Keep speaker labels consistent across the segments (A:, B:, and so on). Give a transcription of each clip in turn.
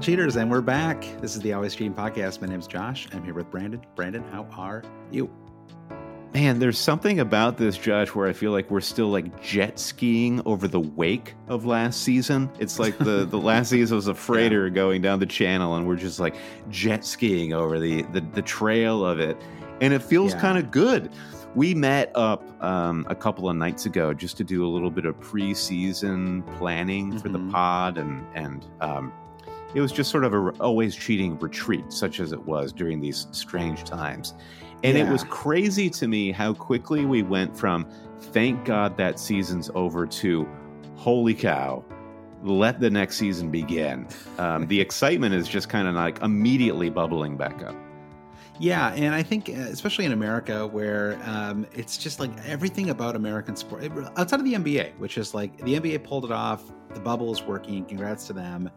A: Cheaters, and we're back. This is the Always Cheating Podcast. My name's Josh. I'm here with Brandon. Brandon, how are you?
B: Man, there's something about this, Josh, where I feel like we're still like jet skiing over the wake of last season. It's like the, the last season was a freighter yeah. going down the channel, and we're just like jet skiing over the the, the trail of it, and it feels yeah. kind of good. We met up um, a couple of nights ago just to do a little bit of preseason planning mm-hmm. for the mm-hmm. pod, and and um, it was just sort of a always cheating retreat, such as it was during these strange times. And yeah. it was crazy to me how quickly we went from thank God that season's over to holy cow, let the next season begin. Um, the excitement is just kind of like immediately bubbling back up.
A: Yeah, and I think uh, especially in America, where um, it's just like everything about American sport outside of the NBA, which is like the NBA pulled it off, the bubble is working. Congrats to them.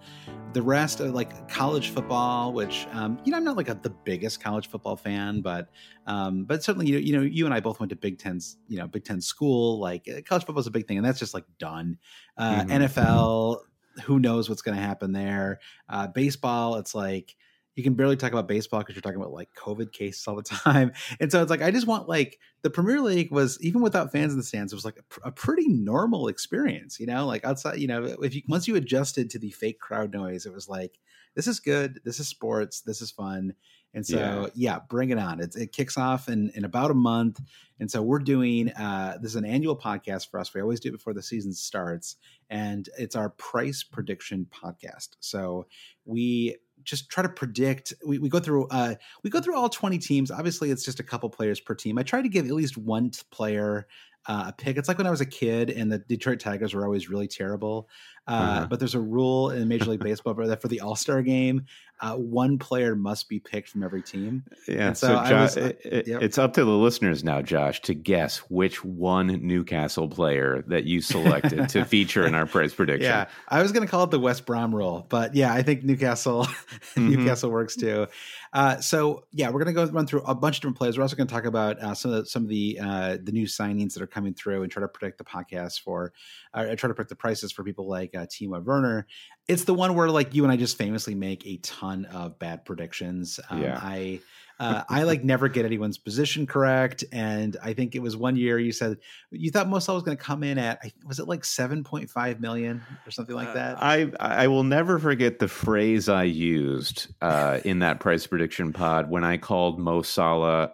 A: The rest of like college football, which um, you know I'm not like a, the biggest college football fan, but um, but certainly you know you know you and I both went to Big Ten's you know Big Ten school. Like uh, college football is a big thing, and that's just like done. Uh, mm-hmm. NFL, who knows what's going to happen there? Uh, baseball, it's like you can barely talk about baseball because you're talking about like COVID cases all the time. And so it's like, I just want like the Premier League was even without fans in the stands, it was like a, a pretty normal experience, you know, like outside, you know, if you, once you adjusted to the fake crowd noise, it was like, this is good. This is sports. This is fun. And so, yeah, yeah bring it on. It, it kicks off in, in about a month. And so we're doing, uh, this is an annual podcast for us. We always do it before the season starts and it's our price prediction podcast. So we just try to predict. We, we go through uh, we go through all twenty teams. Obviously, it's just a couple players per team. I try to give at least one player uh, a pick. It's like when I was a kid and the Detroit Tigers were always really terrible. Uh, uh-huh. But there's a rule in Major League Baseball that for the All Star game, uh, one player must be picked from every team.
B: Yeah, so, so Josh, was, uh, it, yep. it's up to the listeners now, Josh, to guess which one Newcastle player that you selected to feature in our prize prediction.
A: Yeah, I was going to call it the West Brom rule, but yeah, I think Newcastle mm-hmm. Newcastle works too. Uh, so yeah, we're going to go run through a bunch of different players. We're also going to talk about uh, some of the, some of the uh, the new signings that are coming through and try to predict the podcast for. I uh, try to predict the prices for people like uh, Timo Werner. It's the one where like you and I just famously make a ton of bad predictions. Um, yeah. I uh, I like never get anyone's position correct, and I think it was one year you said you thought Mo was going to come in at was it like seven point five million or something like that. Uh,
B: I I will never forget the phrase I used uh, in that price prediction pod when I called Mo Salah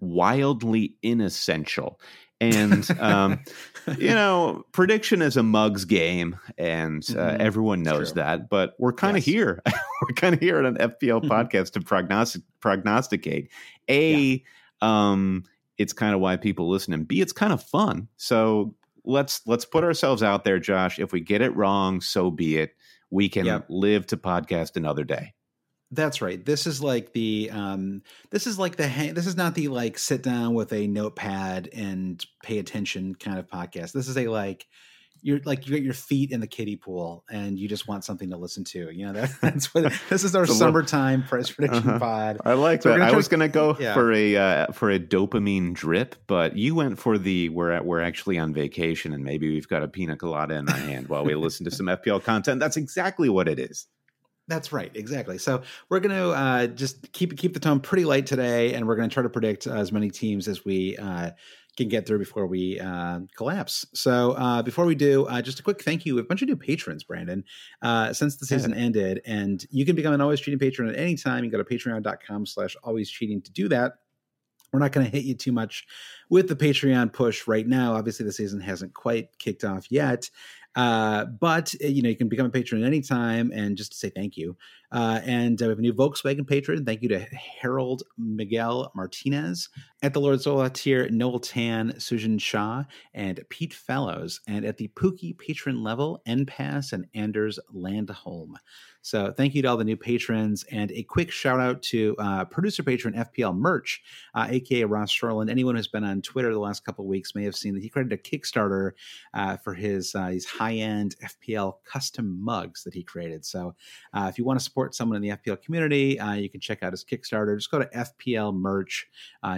B: wildly inessential. And um, you know, prediction is a mugs game, and uh, mm-hmm. everyone knows that. But we're kind of yes. here. we're kind of here at an FPL mm-hmm. podcast to prognostic, prognosticate. A, yeah. um, it's kind of why people listen, and B, it's kind of fun. So let's let's put ourselves out there, Josh. If we get it wrong, so be it. We can yep. live to podcast another day.
A: That's right. This is like the um this is like the hang- this is not the like sit down with a notepad and pay attention kind of podcast. This is a like you're like you got your feet in the kiddie pool and you just want something to listen to. You know that, that's what this is our summertime price prediction uh-huh. pod.
B: I like so that. I was going to go yeah. for a uh, for a dopamine drip, but you went for the we're at, we're actually on vacation and maybe we've got a pina colada in our hand while we listen to some FPL content. That's exactly what it is.
A: That's right, exactly. So we're going to uh, just keep keep the tone pretty light today, and we're going to try to predict uh, as many teams as we uh, can get through before we uh, collapse. So uh, before we do, uh, just a quick thank you. A bunch of new patrons, Brandon, since the season yeah. ended, and you can become an always cheating patron at any time. You go to patreon.com/slash always cheating to do that. We're not going to hit you too much with the Patreon push right now. Obviously, the season hasn't quite kicked off yet. Uh, but uh, you know, you can become a patron at any time and just to say thank you. Uh, and uh, we have a new Volkswagen patron. Thank you to Harold Miguel Martinez at the Lord Zola tier, Noel Tan, Sujan Shah, and Pete Fellows. And at the Pookie patron level, NPass and Anders Landholm. So thank you to all the new patrons, and a quick shout out to uh, producer patron FPL Merch, uh, aka Ross Shorland. Anyone who's been on Twitter the last couple weeks may have seen that he created a Kickstarter uh, for his uh, high end FPL custom mugs that he created. So uh, if you want to support someone in the FPL community, uh, you can check out his Kickstarter. Just go to FPL Merch,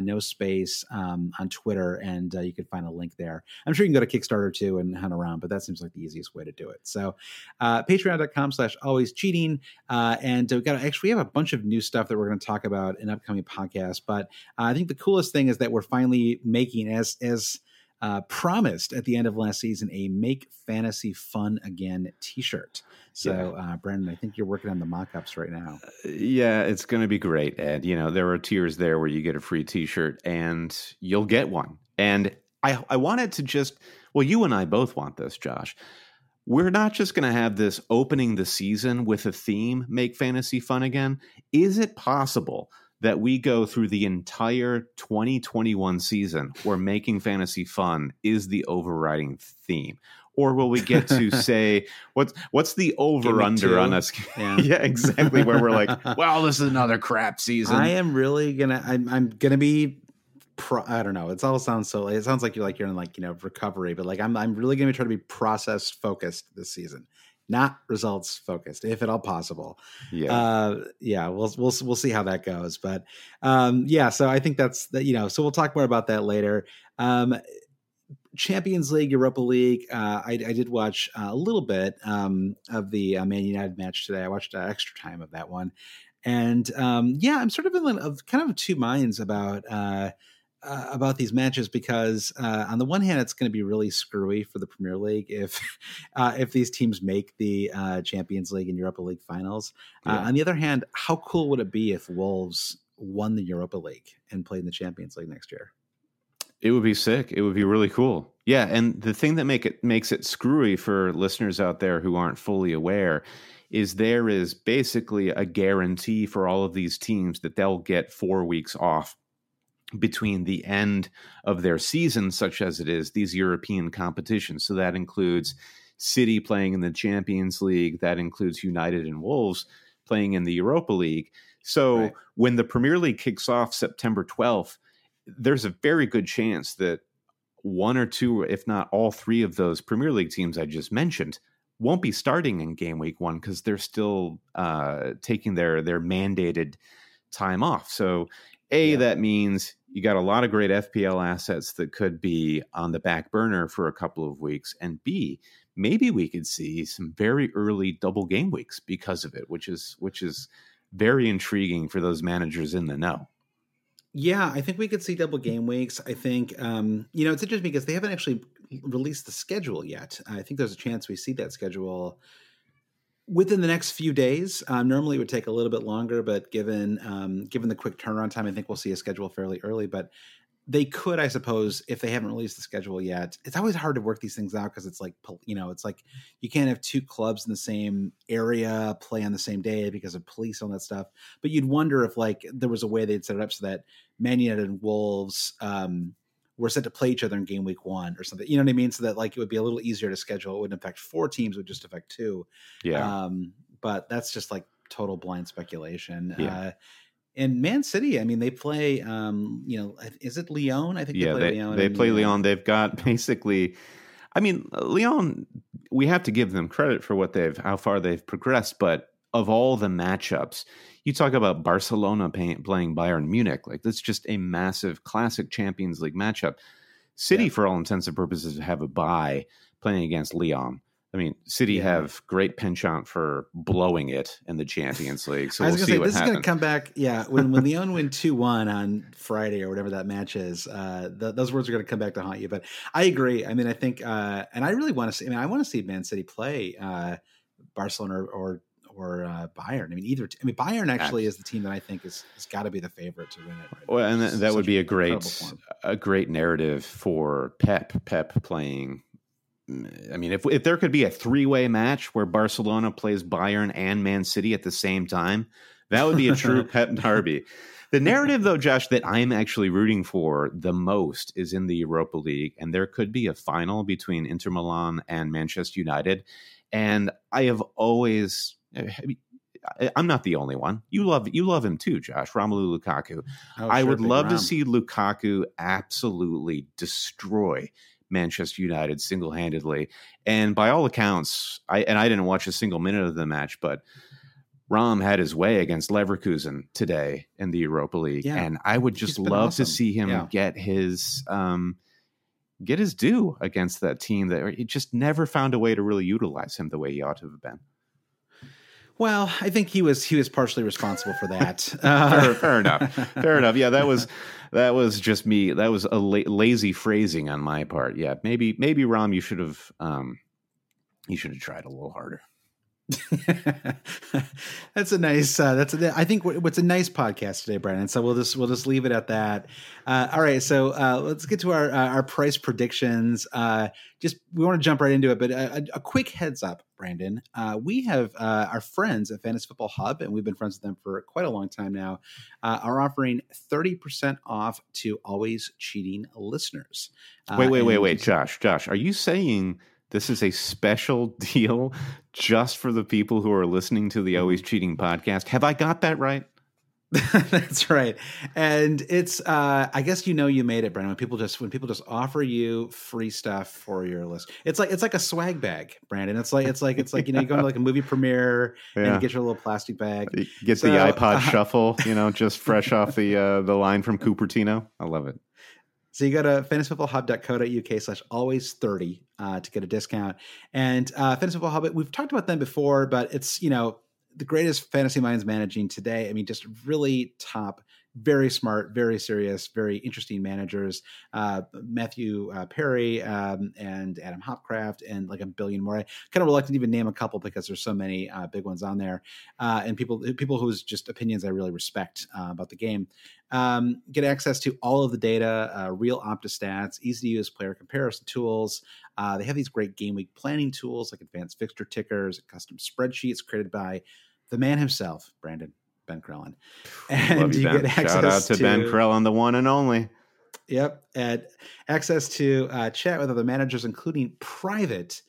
A: no space um, on Twitter, and you can find a link there. I'm sure you can go to Kickstarter too and hunt around, but that seems like the easiest way to do it. So Patreon.com/slash always cheating. Uh, and we've got actually we have a bunch of new stuff that we're going to talk about in upcoming podcasts. But uh, I think the coolest thing is that we're finally making as as uh, promised at the end of last season a make fantasy fun again t-shirt. So yeah. uh, brandon i think you're working on the mock-ups right now.
B: Uh, yeah it's going to be great ed. You know there are tiers there where you get a free t-shirt and you'll get one. And i i wanted to just well you and i both want this josh. We're not just going to have this opening the season with a theme make fantasy fun again. Is it possible that we go through the entire 2021 season where making fantasy fun is the overriding theme? Or will we get to say what's what's the over under on us? Yeah. yeah. exactly. Where we're like, well, this is another crap season.
A: I am really gonna. I'm, I'm gonna be pro, I don't know. It all sounds so. It sounds like you're like you're in like you know recovery, but like I'm I'm really going to try to be process focused this season, not results focused, if at all possible. Yeah, uh, yeah. We'll we'll we'll see how that goes, but um, yeah. So I think that's that. You know, so we'll talk more about that later. Um, Champions League, Europa League. Uh, I, I, did watch a little bit um, of the uh, Man United match today. I watched uh, extra time of that one, and um, yeah, I'm sort of in of kind of two minds about uh, about these matches because uh, on the one hand, it's going to be really screwy for the Premier League if uh, if these teams make the uh, Champions League and Europa League finals. Uh, yeah. on the other hand, how cool would it be if Wolves won the Europa League and played in the Champions League next year?
B: It would be sick. It would be really cool. Yeah, and the thing that make it makes it screwy for listeners out there who aren't fully aware is there is basically a guarantee for all of these teams that they'll get 4 weeks off between the end of their season, such as it is, these European competitions. So that includes City playing in the Champions League, that includes United and Wolves playing in the Europa League. So right. when the Premier League kicks off September 12th, there's a very good chance that one or two, if not all three of those Premier League teams I just mentioned, won't be starting in game week one because they're still uh, taking their their mandated time off. So a, yeah. that means you got a lot of great FPL assets that could be on the back burner for a couple of weeks. And B, maybe we could see some very early double game weeks because of it, which is which is very intriguing for those managers in the know.
A: Yeah, I think we could see double game weeks. I think um, you know it's interesting because they haven't actually released the schedule yet. I think there's a chance we see that schedule within the next few days. Um, normally, it would take a little bit longer, but given um, given the quick turnaround time, I think we'll see a schedule fairly early. But they could, I suppose, if they haven't released the schedule yet. It's always hard to work these things out because it's like you know, it's like you can't have two clubs in the same area play on the same day because of police and that stuff. But you'd wonder if like there was a way they'd set it up so that Man United and Wolves. Um, were set to play each other in game week one or something. You know what I mean? So that like it would be a little easier to schedule. It wouldn't affect four teams; it would just affect two.
B: Yeah.
A: Um, but that's just like total blind speculation.
B: Yeah.
A: Uh, and Man City, I mean, they play. Um, you know, is it Lyon? I think
B: yeah,
A: they play
B: they,
A: Lyon.
B: they play
A: uh,
B: Lyon. They've got basically, I mean, Lyon. We have to give them credit for what they've, how far they've progressed. But of all the matchups, you talk about Barcelona pay, playing Bayern Munich. Like that's just a massive classic Champions League matchup. City,
A: Yeah.
B: for all intents and purposes, have a bye playing against Lyon. I mean, City
A: Yeah.
B: have great penchant for blowing it in the Champions League. So
A: I
B: we'll
A: was
B: see
A: gonna say
B: what
A: this is going to come back. Yeah, when when Lyon win two one on Friday or whatever that match is, uh, th- those words are going to come back to haunt you. But I agree. I mean, I think, uh, and I really want to see. I mean, I want to see Man City play uh, Barcelona or or, or uh, Bayern. I mean, either. T- I mean, Bayern actually is the team that I think is has got to be the favorite to win it. right
B: Well,
A: now.
B: and that, that would be a great, a great narrative for Pep. Pep playing. I mean, if if there could be a three way match where Barcelona plays Bayern and Man City at the same time, that would be a true Pep derby. The narrative, though, Josh, that I'm actually rooting for the most is in the Europa League, and there could be a final between Inter Milan and Manchester United. And I have always, I'm not the only one. You love you love him too, Josh. Romelu Lukaku.
A: Oh,
B: I
A: sure,
B: would love to see Lukaku absolutely destroy Manchester United single handedly. And by all accounts, I and I didn't watch a single minute of the match, but Rom had his way against Leverkusen today in the Europa League,
A: Yeah.
B: and I would just love
A: awesome.
B: to see him
A: Yeah.
B: get his um, get his due against that team that he just never found a way to really utilize him the way he ought to have been.
A: Well, I think he was he was partially responsible for that.
B: fair,
A: Uh,
B: fair enough. Fair enough. Yeah, that was that was just me. That was a la- lazy phrasing on my part. Yeah, maybe maybe Rom, you should have um, you should have tried a little harder.
A: that's a nice. Uh, that's a, I think what's a nice podcast today, Brandon. So we'll just we'll just leave it at that. Uh, all right, so uh, let's get to our uh, our price predictions. Uh, just we want to jump right into it, but a, a, a quick heads up, Brandon. Uh, we have uh, our friends at Fantasy Football Hub, and we've been friends with them for quite a long time now. Uh, are offering thirty percent off to always cheating listeners. Uh,
B: Wait, wait, wait, wait, Josh, Josh, are you saying this is a special deal just for the people who are listening to the Always Cheating podcast? Have I got that right?
A: That's right. And it's uh I guess you know you made it, Brandon. When people just when people just offer you free stuff for your list. It's like it's like a swag bag, Brandon. It's like it's like it's like you know, you go to like a movie premiere and
B: Yeah.
A: you get your little plastic bag.
B: You Get
A: So,
B: the iPod
A: uh,
B: shuffle, you know, just fresh off the uh, the line from Cupertino. I love it.
A: So you go to fantasyfootballhub.co.uk slash always 30 uh, to get a discount. And uh, Fantasy Football Hub, we've talked about them before, but it's, you know, the greatest fantasy minds managing today. I mean, just really top, very smart, very serious, very interesting managers. Uh, Matthew uh, Perry um, and Adam Hopcraft and like a billion more. I kind of reluctant to even name a couple because there's so many uh, big ones on there. Uh, and people, people whose just opinions I really respect uh, about the game um, get access to all of the data, uh, real Opta stats, easy to use player comparison tools. Uh, they have these great game week planning tools like advanced fixture tickers, custom spreadsheets created by the man himself, Brandon Ben Crellin. And
B: Love
A: you
B: Ben.
A: get
B: Shout out
A: access
B: to, Ben
A: to-
B: Crellin the one and only.
A: Yep, and access to uh, chat with other managers, including private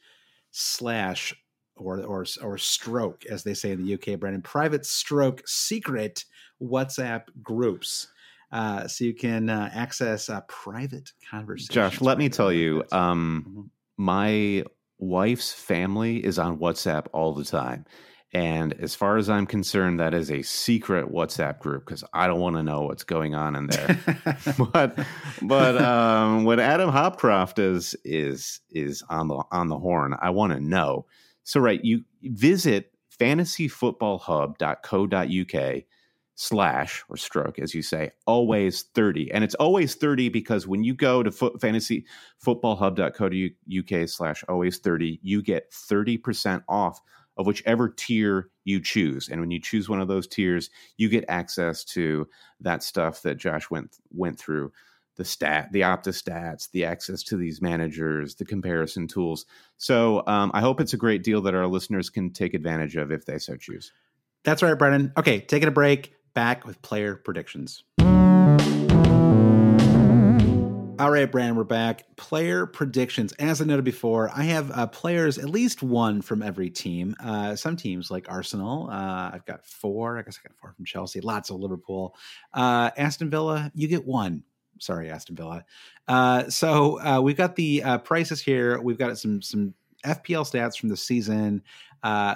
A: slash or or or stroke, as they say in the UK, Brandon, private stroke secret WhatsApp groups. Uh, so you can uh, access uh, private conversations.
B: Josh, let me tell you, um, my wife's family is on WhatsApp all the time. And as far as I'm concerned, that is a secret WhatsApp group because I don't want to know what's going on in there. but but um, when Adam Hopcroft is is is on the on the horn, I want to know. So right, you visit fantasyfootballhub.co.uk slash or stroke as you say always 30 and it's always 30 because when you go to foot, fantasyfootballhub.co.uk slash always 30 you get 30% off of whichever tier you choose and when you choose one of those tiers you get access to that stuff that josh went went through the stat the opta stats the access to these managers the comparison tools so um, i hope it's a great deal that our listeners can take advantage of if they so choose
A: That's right, Brandon. Okay, taking a break. Back with player predictions. All right, Brandon, we're back. Player predictions. As I noted before, I have uh, players, at least one from every team. Uh, some teams like Arsenal, uh, I've got four. I guess I got four from Chelsea, lots of Liverpool. Uh, Aston Villa, you get one. Sorry, Aston Villa. Uh, so uh, we've got the prices here. We've got some some FPL stats from the season.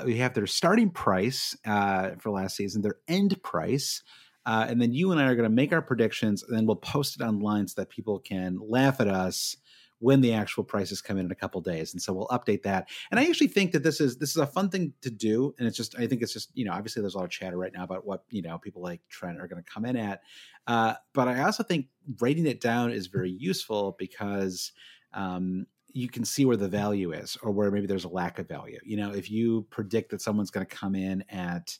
A: we have their starting price for last season, their end price. Uh, and then you and I are going to make our predictions, and then we'll post it online so that people can laugh at us when the actual prices come in in a couple days. And so we'll update that. And I actually think that this is this is a fun thing to do. And it's just I think it's just you know obviously there's a lot of chatter right now about what you know people like Trent are going to come in at. Uh, but I also think writing it down is very useful because. Um, you can see where the value is or where maybe there's a lack of value. You know, if you predict that someone's going to come in at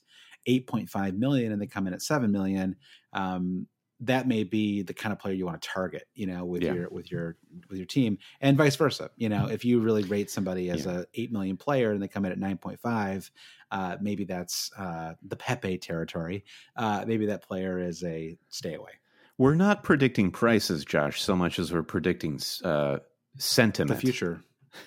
A: 8.5 million and they come in at 7 million um, that may be the kind of player you want to target you know with yeah. your with your with your team and vice versa you know if you really rate somebody as yeah. a 8 million player and they come in at 9.5 uh, maybe that's uh, the pepe territory uh, maybe that player is a stay away
B: we're not predicting prices josh so much as we're predicting uh, sentiment
A: the future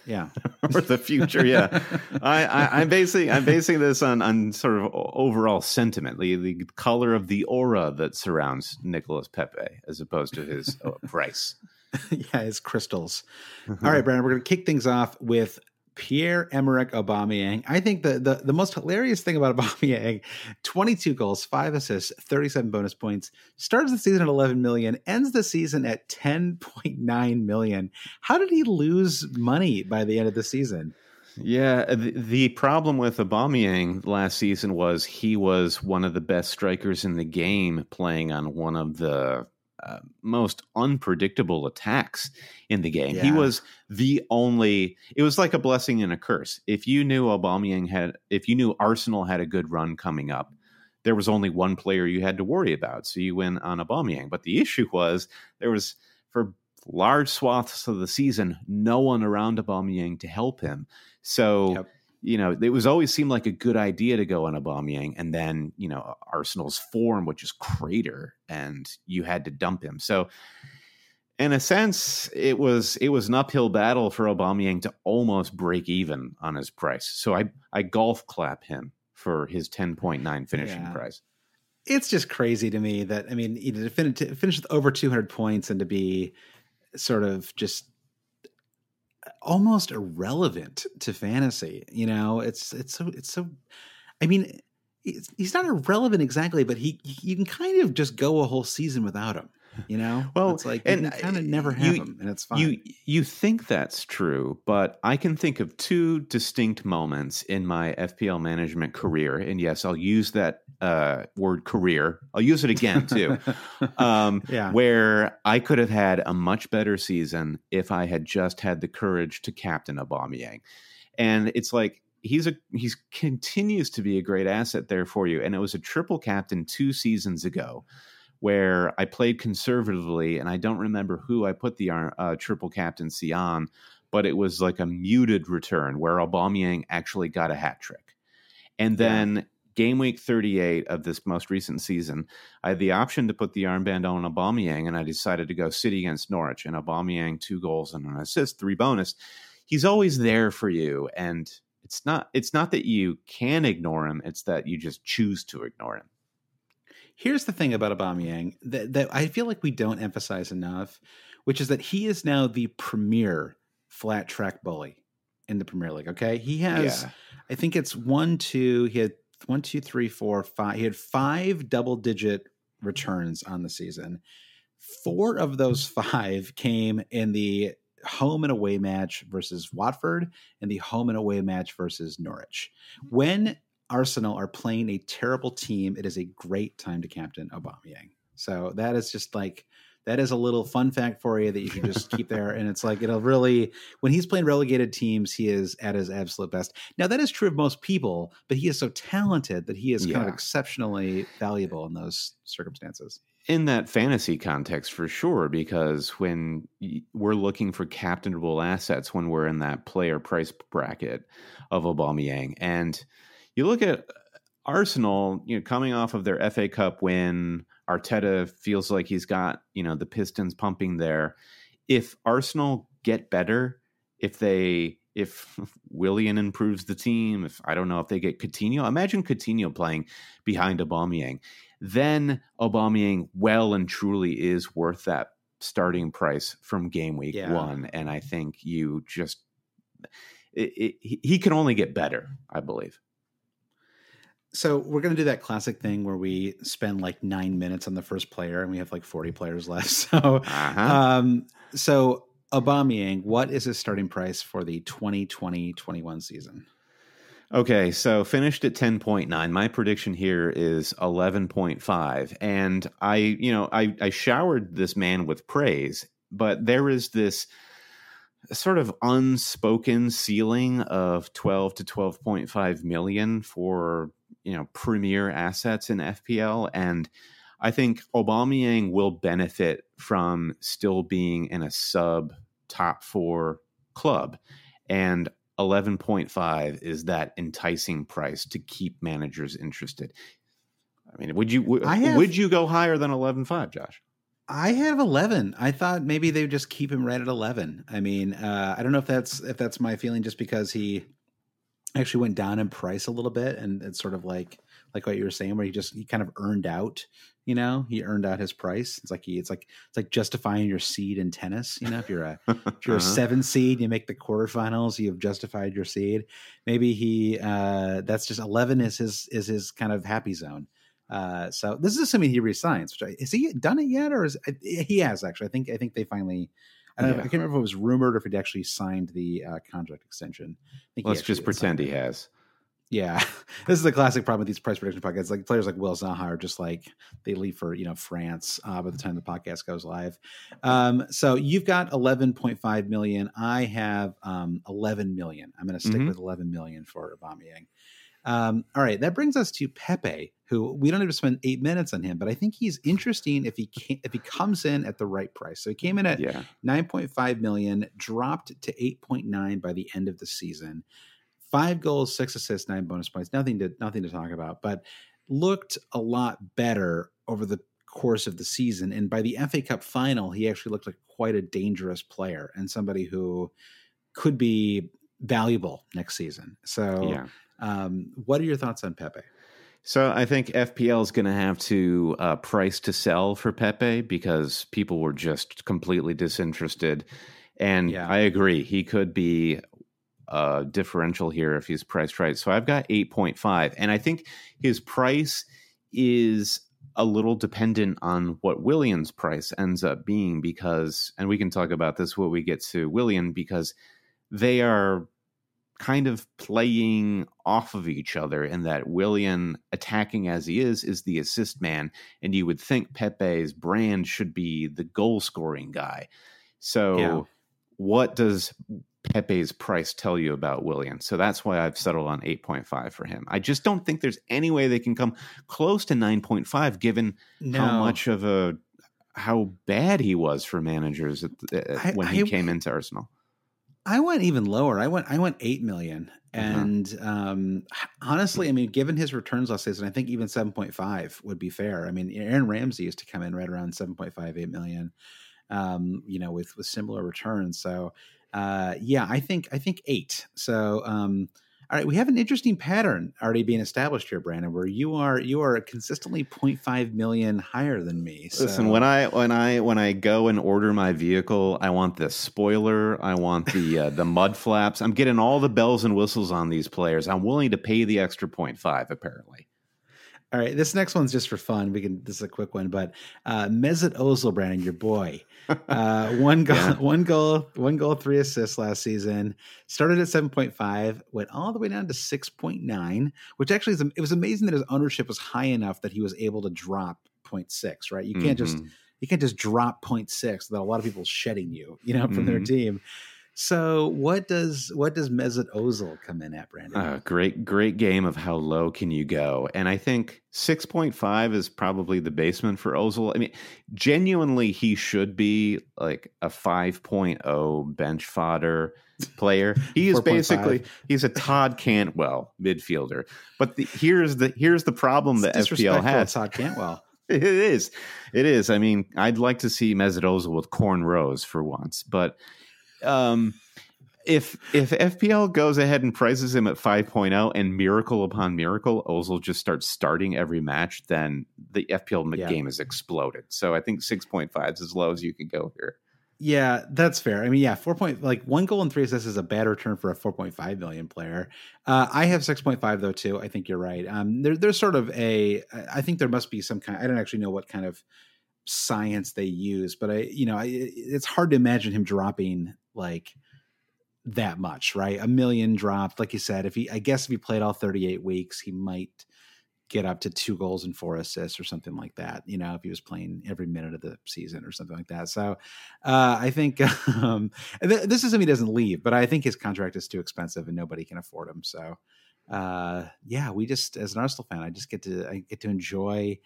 A: yeah.
B: Or the future yeah. I, I am basing i'm basing this on on sort of overall sentiment the, the color of the aura that surrounds nicolas pepe as opposed to his uh, price.
A: Yeah his crystals. Mm-hmm. all right brandon we're going to kick things off with Pierre Emerick Aubameyang. I think the, the the most hilarious thing about Aubameyang: 22 goals, five assists, 37 bonus points. Starts the season at 11 million, ends the season at 10.9 million. How did he lose money by the end of the season?
B: Yeah, the, the problem with Aubameyang last season was he was one of the best strikers in the game, playing on one of the uh, most unpredictable attacks in the game. Yeah. He was the only. It was like a blessing and a curse. If you knew Aubameyang had, if you knew Arsenal had a good run coming up, there was only one player you had to worry about. So you went on Aubameyang. But the issue was there was for large swaths of the season no one around Aubameyang to help him. So. Yep you know, it was always seemed like a good idea to go on Aubameyang, and then you know Arsenal's form would just crater, and you had to dump him. So, in a sense, it was it was an uphill battle for Aubameyang to almost break even on his price. So I I golf clap him for his ten point nine finishing yeah. price.
A: It's just crazy to me that I mean, to finish, to finish with over two hundred points and to be sort of just almost irrelevant to fantasy. You know, it's it's so it's so. I mean, he's not irrelevant exactly, but he you can kind of just go a whole season without him. You know,
B: well,
A: it's like and kind of never have you, him, and it's fine.
B: You you think that's true, but I can think of two distinct moments in my FPL management career, and yes, I'll use that uh, word career. I'll use it again too. um, yeah, where I could have had a much better season if I had just had the courage to captain Aubameyang, and it's like he's a he's continues to be a great asset there for you, and it was a triple captain two seasons ago where I played conservatively, and I don't remember who I put the uh, triple captaincy on, but it was like a muted return where Aubameyang actually got a hat trick. And then. Game week 38 of this most recent season, I had the option to put the armband on Aubameyang, and I decided to go City against Norwich, and Aubameyang two goals and an assist, three bonus. He's always there for you, and it's not it's not that you can ignore him; it's that you just choose to ignore him.
A: Here's the thing about Aubameyang that, that I feel like we don't emphasize enough, which is that he is now the premier flat track bully in the Premier League. Okay, he has, yeah. I think it's one, two. He had one, two, three, four, five. He had five double digit returns on the season. Four of those five came in the home and away match versus Watford and the home and away match versus Norwich. When Arsenal are playing a terrible team, it is a great time to captain Aubameyang. So that is just like that is a little fun fact for you that you can just keep there. And it's like it'll really when he's playing relegated teams, he is at his absolute best. Now that is true of most people, but he is so talented that he is yeah. kind of exceptionally valuable in those circumstances.
B: In that fantasy context, for sure, because when we're looking for captainable assets, when we're in that player price bracket of Aubameyang, and you look at Arsenal, you know, coming off of their FA Cup win, Arteta feels like he's got, you know, the Pistons pumping there. if Arsenal get better, if they if Willian improves the team, if I don't know if they get Coutinho, imagine Coutinho playing behind Aubameyang, then Aubameyang well and truly is worth that starting price from game week yeah. one, and I think you just it, it, he can only get better, I believe.
A: So we're going to do that classic thing where we spend like nine minutes on the first player, and we have like forty players left. So, uh-huh. um, so Aubameyang, what is his starting price for the 2020-21 season?
B: Okay, so finished at 10.9. My prediction here is 11.5. And I, you know, I, I showered this man with praise, but there is this sort of unspoken ceiling of 12 to 12.5 million for, you know, premier assets in FPL. And I think Aubameyang will benefit from still being in a sub top four club. And 11.5 is that enticing price to keep managers interested. I mean, would you w- have, would you go higher than 11.5, Josh?
A: I have 11. I thought maybe they would just keep him right at 11. I mean, uh, I don't know if that's if that's my feeling just because he actually went down in price a little bit and it's sort of like like what you were saying where he just he kind of earned out you know? He earned out his price. It's like he it's like it's like justifying your seed in tennis you know? If you're a if you're uh-huh. a seven seed you make the quarterfinals you've justified your seed. Maybe he uh that's just 11 is his is his kind of happy zone. Uh so this is assuming he resigns which I, has he done it yet or is he has actually. I think i think they finally I, yeah. I can't remember if it was rumored or if he'd actually signed the uh, contract extension.
B: Let's just pretend he has.
A: Yeah, this is the classic problem with these price prediction podcasts. Like players like Will Zaha are just like they leave for you know France uh, by the time the podcast goes live. Um, so you've got 11.5 million. I have um, 11 million. I'm going to stick mm-hmm. with 11 million for Aubameyang. Um, all right, that brings us to Pepe, who we don't have to spend eight minutes on him, but I think he's interesting if he can, if he comes in at the right price. So he came in at yeah. 9.5 million, dropped to 8.9 by the end of the season five goals, six assists, nine bonus points. Nothing to nothing to talk about, but looked a lot better over the course of the season. And by the FA Cup final, he actually looked like quite a dangerous player and somebody who could be valuable next season. So, yeah. Um, what are your thoughts on Pepe?
B: So I think FPL is going to have to uh, price to sell for Pepe because people were just completely disinterested. And yeah. I agree, he could be uh, differential here if he's priced right. So I've got 8.5. And I think his price is a little dependent on what Willian's price ends up being because, and we can talk about this when we get to Willian, because they are kind of playing off of each other in that Willian attacking as he is is the assist man and you would think Pepe's brand should be the goal scoring guy. So yeah. what does Pepe's price tell you about Willian. So that's why I've settled on 8.5 for him. I just don't think there's any way they can come close to 9.5 given no. how much of a how bad he was for managers at, at, I, when he I, came into Arsenal.
A: I went even lower. I went I went 8 million. Uh-huh. And uh-huh. um, honestly, I mean, given his returns last season, I think even 7.5 would be fair. I mean, Aaron Ramsey used to come in right around 7.5, 8 million, um, you know, with, with similar returns. So uh, yeah, I think I think eight. So um, all right, we have an interesting pattern already being established here, Brandon, where you are you are consistently 0.5 million higher than me.
B: So. Listen, when I when I when I go and order my vehicle, I want the spoiler, I want the uh, the mud flaps. I'm getting all the bells and whistles on these players. I'm willing to pay the extra 0.5 apparently.
A: All right, this next one's just for fun. We can. This is a quick one, but uh, Mesut Ozil, Brandon, your boy, uh, one goal, yeah. one goal, one goal, three assists last season. Started at seven point five, went all the way down to six point nine, which actually is it was amazing that his ownership was high enough that he was able to drop 0.6, Right, you can't mm-hmm. just you can't just drop 0.6 without a lot of people shedding you, you know, from mm-hmm. their team. So what does what does Mesut Ozil come in at, Brandon?
B: Uh, great, great game of how low can you go? And I think six point five is probably the basement for Ozil. I mean, genuinely, he should be like a 5.0 bench fodder player. He is basically he's a Todd Cantwell midfielder. But the, here's the here's the problem that FPL has.
A: Todd Cantwell.
B: It is. It is. I mean, I'd like to see Mesut Ozil with cornrows for once, but um, if if FPL goes ahead and prices him at 5.0 and miracle upon miracle, Ozil just starts starting every match, then the FPL yeah. game has exploded. So I think 6.5 is as low as you can go here.
A: Yeah, that's fair. I mean, yeah, four point like one goal and three assists is a bad return for a four point five million player. Uh, I have six point five though too. I think you're right. Um, there, there's sort of a. I think there must be some kind. I don't actually know what kind of science they use, but I, you know, I, it's hard to imagine him dropping like that much, right? A million dropped, like you said. If he, I guess, if he played all 38 weeks, he might get up to two goals and four assists or something like that. You know, if he was playing every minute of the season or something like that. So uh, I think um, th- this is him. He doesn't leave, but I think his contract is too expensive and nobody can afford him. So uh, yeah, we just as an Arsenal fan, I just get to I get to enjoy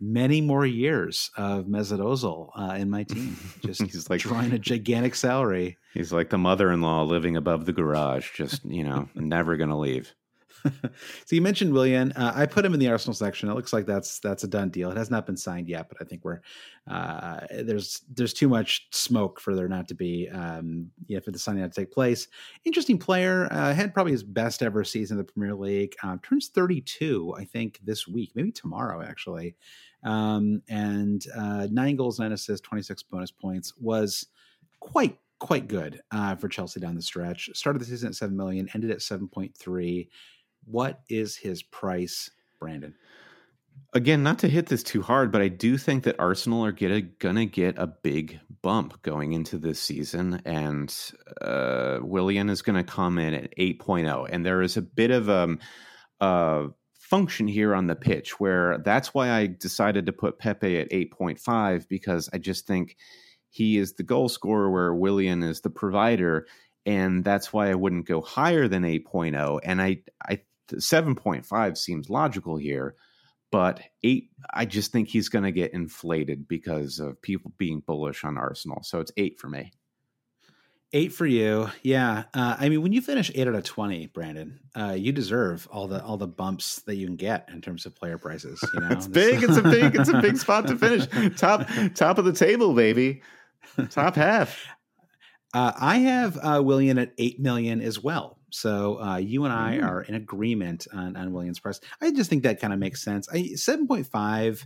A: many more years of Mesut Ozil uh, in my team. Just he's like drawing a gigantic salary.
B: He's like the mother-in-law living above the garage, just you know, never going to leave.
A: so you mentioned Willian. Uh, I put him in the Arsenal section. It looks like that's that's a done deal. It has not been signed yet, but I think we're uh, there's there's too much smoke for there not to be um, yeah for the signing to take place. Interesting player. Uh, had probably his best ever season in the Premier League. Um, turns 32, I think, this week, maybe tomorrow actually. Um, and uh, nine goals, nine assists, 26 bonus points was quite quite good uh, for Chelsea down the stretch. Started the season at seven million, ended at 7.3. What is his price, Brandon?
B: Again, not to hit this too hard, but I do think that Arsenal are get gonna get a big bump going into this season, and uh, Willian is to come in at 8.0, and there is a bit of um, uh, function here on the pitch where that's why I decided to put Pepe at 8.5 because I just think he is the goal scorer where Willian is the provider, and that's why I wouldn't go higher than 8.0. And I I 7.5 seems logical here, but eight, I just think he's going to get inflated because of people being bullish on Arsenal. So it's eight for me.
A: Eight for you, yeah. Uh, I mean, when you finish eight out of twenty, Brandon, uh, you deserve all the all the bumps that you can get in terms of player prices. You know,
B: it's big. It's a big. It's a big spot to finish. top top of the table, baby. Top half.
A: Uh, I have uh, Willian at eight million as well. So uh, you and I mm. are in agreement on, on Willian's price. I just think that kind of makes sense. I seven point five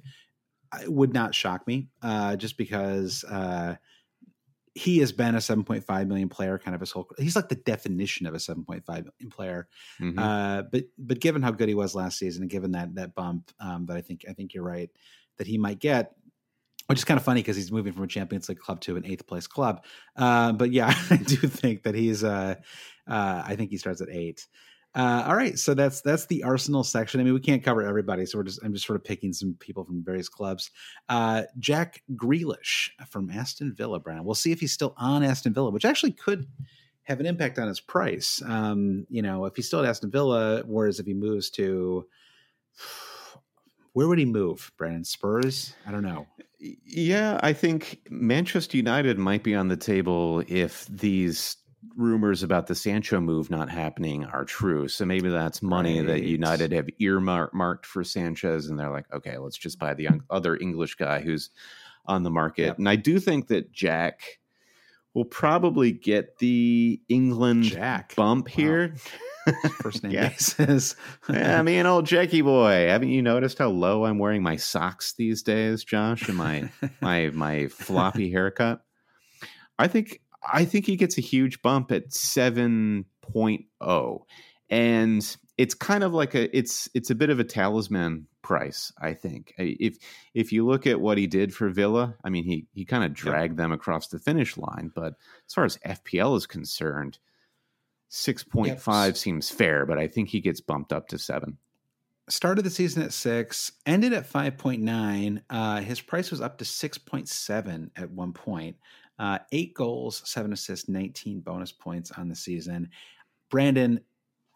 A: would not shock me, uh, just because uh, he has been a seven point five million player, kind of his whole. He's like the definition of a seven point five million player. Mm-hmm. Uh, but but given how good he was last season, and given that that bump um, that I think I think you're right that he might get, which is kind of funny because he's moving from a Champions League club to an eighth place club. Uh, but yeah, I do think that he's. Uh, uh, I think he starts at eight. Uh, all right, so that's that's the Arsenal section. I mean, we can't cover everybody, so we're just I'm just sort of picking some people from various clubs. Uh, Jack Grealish from Aston Villa, Brandon. We'll see if he's still on Aston Villa, which actually could have an impact on his price. Um, you know, if he's still at Aston Villa, whereas if he moves to where would he move, Brandon? Spurs? I don't know.
B: Yeah, I think Manchester United might be on the table if these rumors about the Sancho move not happening are true. So maybe that's money right. that United have earmarked for Sanchez, and they're like, okay, let's just buy the other English guy who's on the market. Yep. And I do think that Jack will probably get the England Jack. bump wow. here.
A: First name yeah. basis.
B: yeah, me and old Jackie boy. Haven't you noticed how low I'm wearing my socks these days, Josh, and my my my floppy haircut? I think I think he gets a huge bump at 7.0. And it's kind of like a it's it's a bit of a talisman price, I think. If if you look at what he did for Villa, I mean he he kind of dragged them across the finish line, but as far as FPL is concerned, 6.5 yep. seems fair, but I think he gets bumped up to 7
A: started the season at six, ended at 5.9. Uh, his price was up to 6.7 at one point. Uh, eight goals, seven assists, 19 bonus points on the season. Brandon,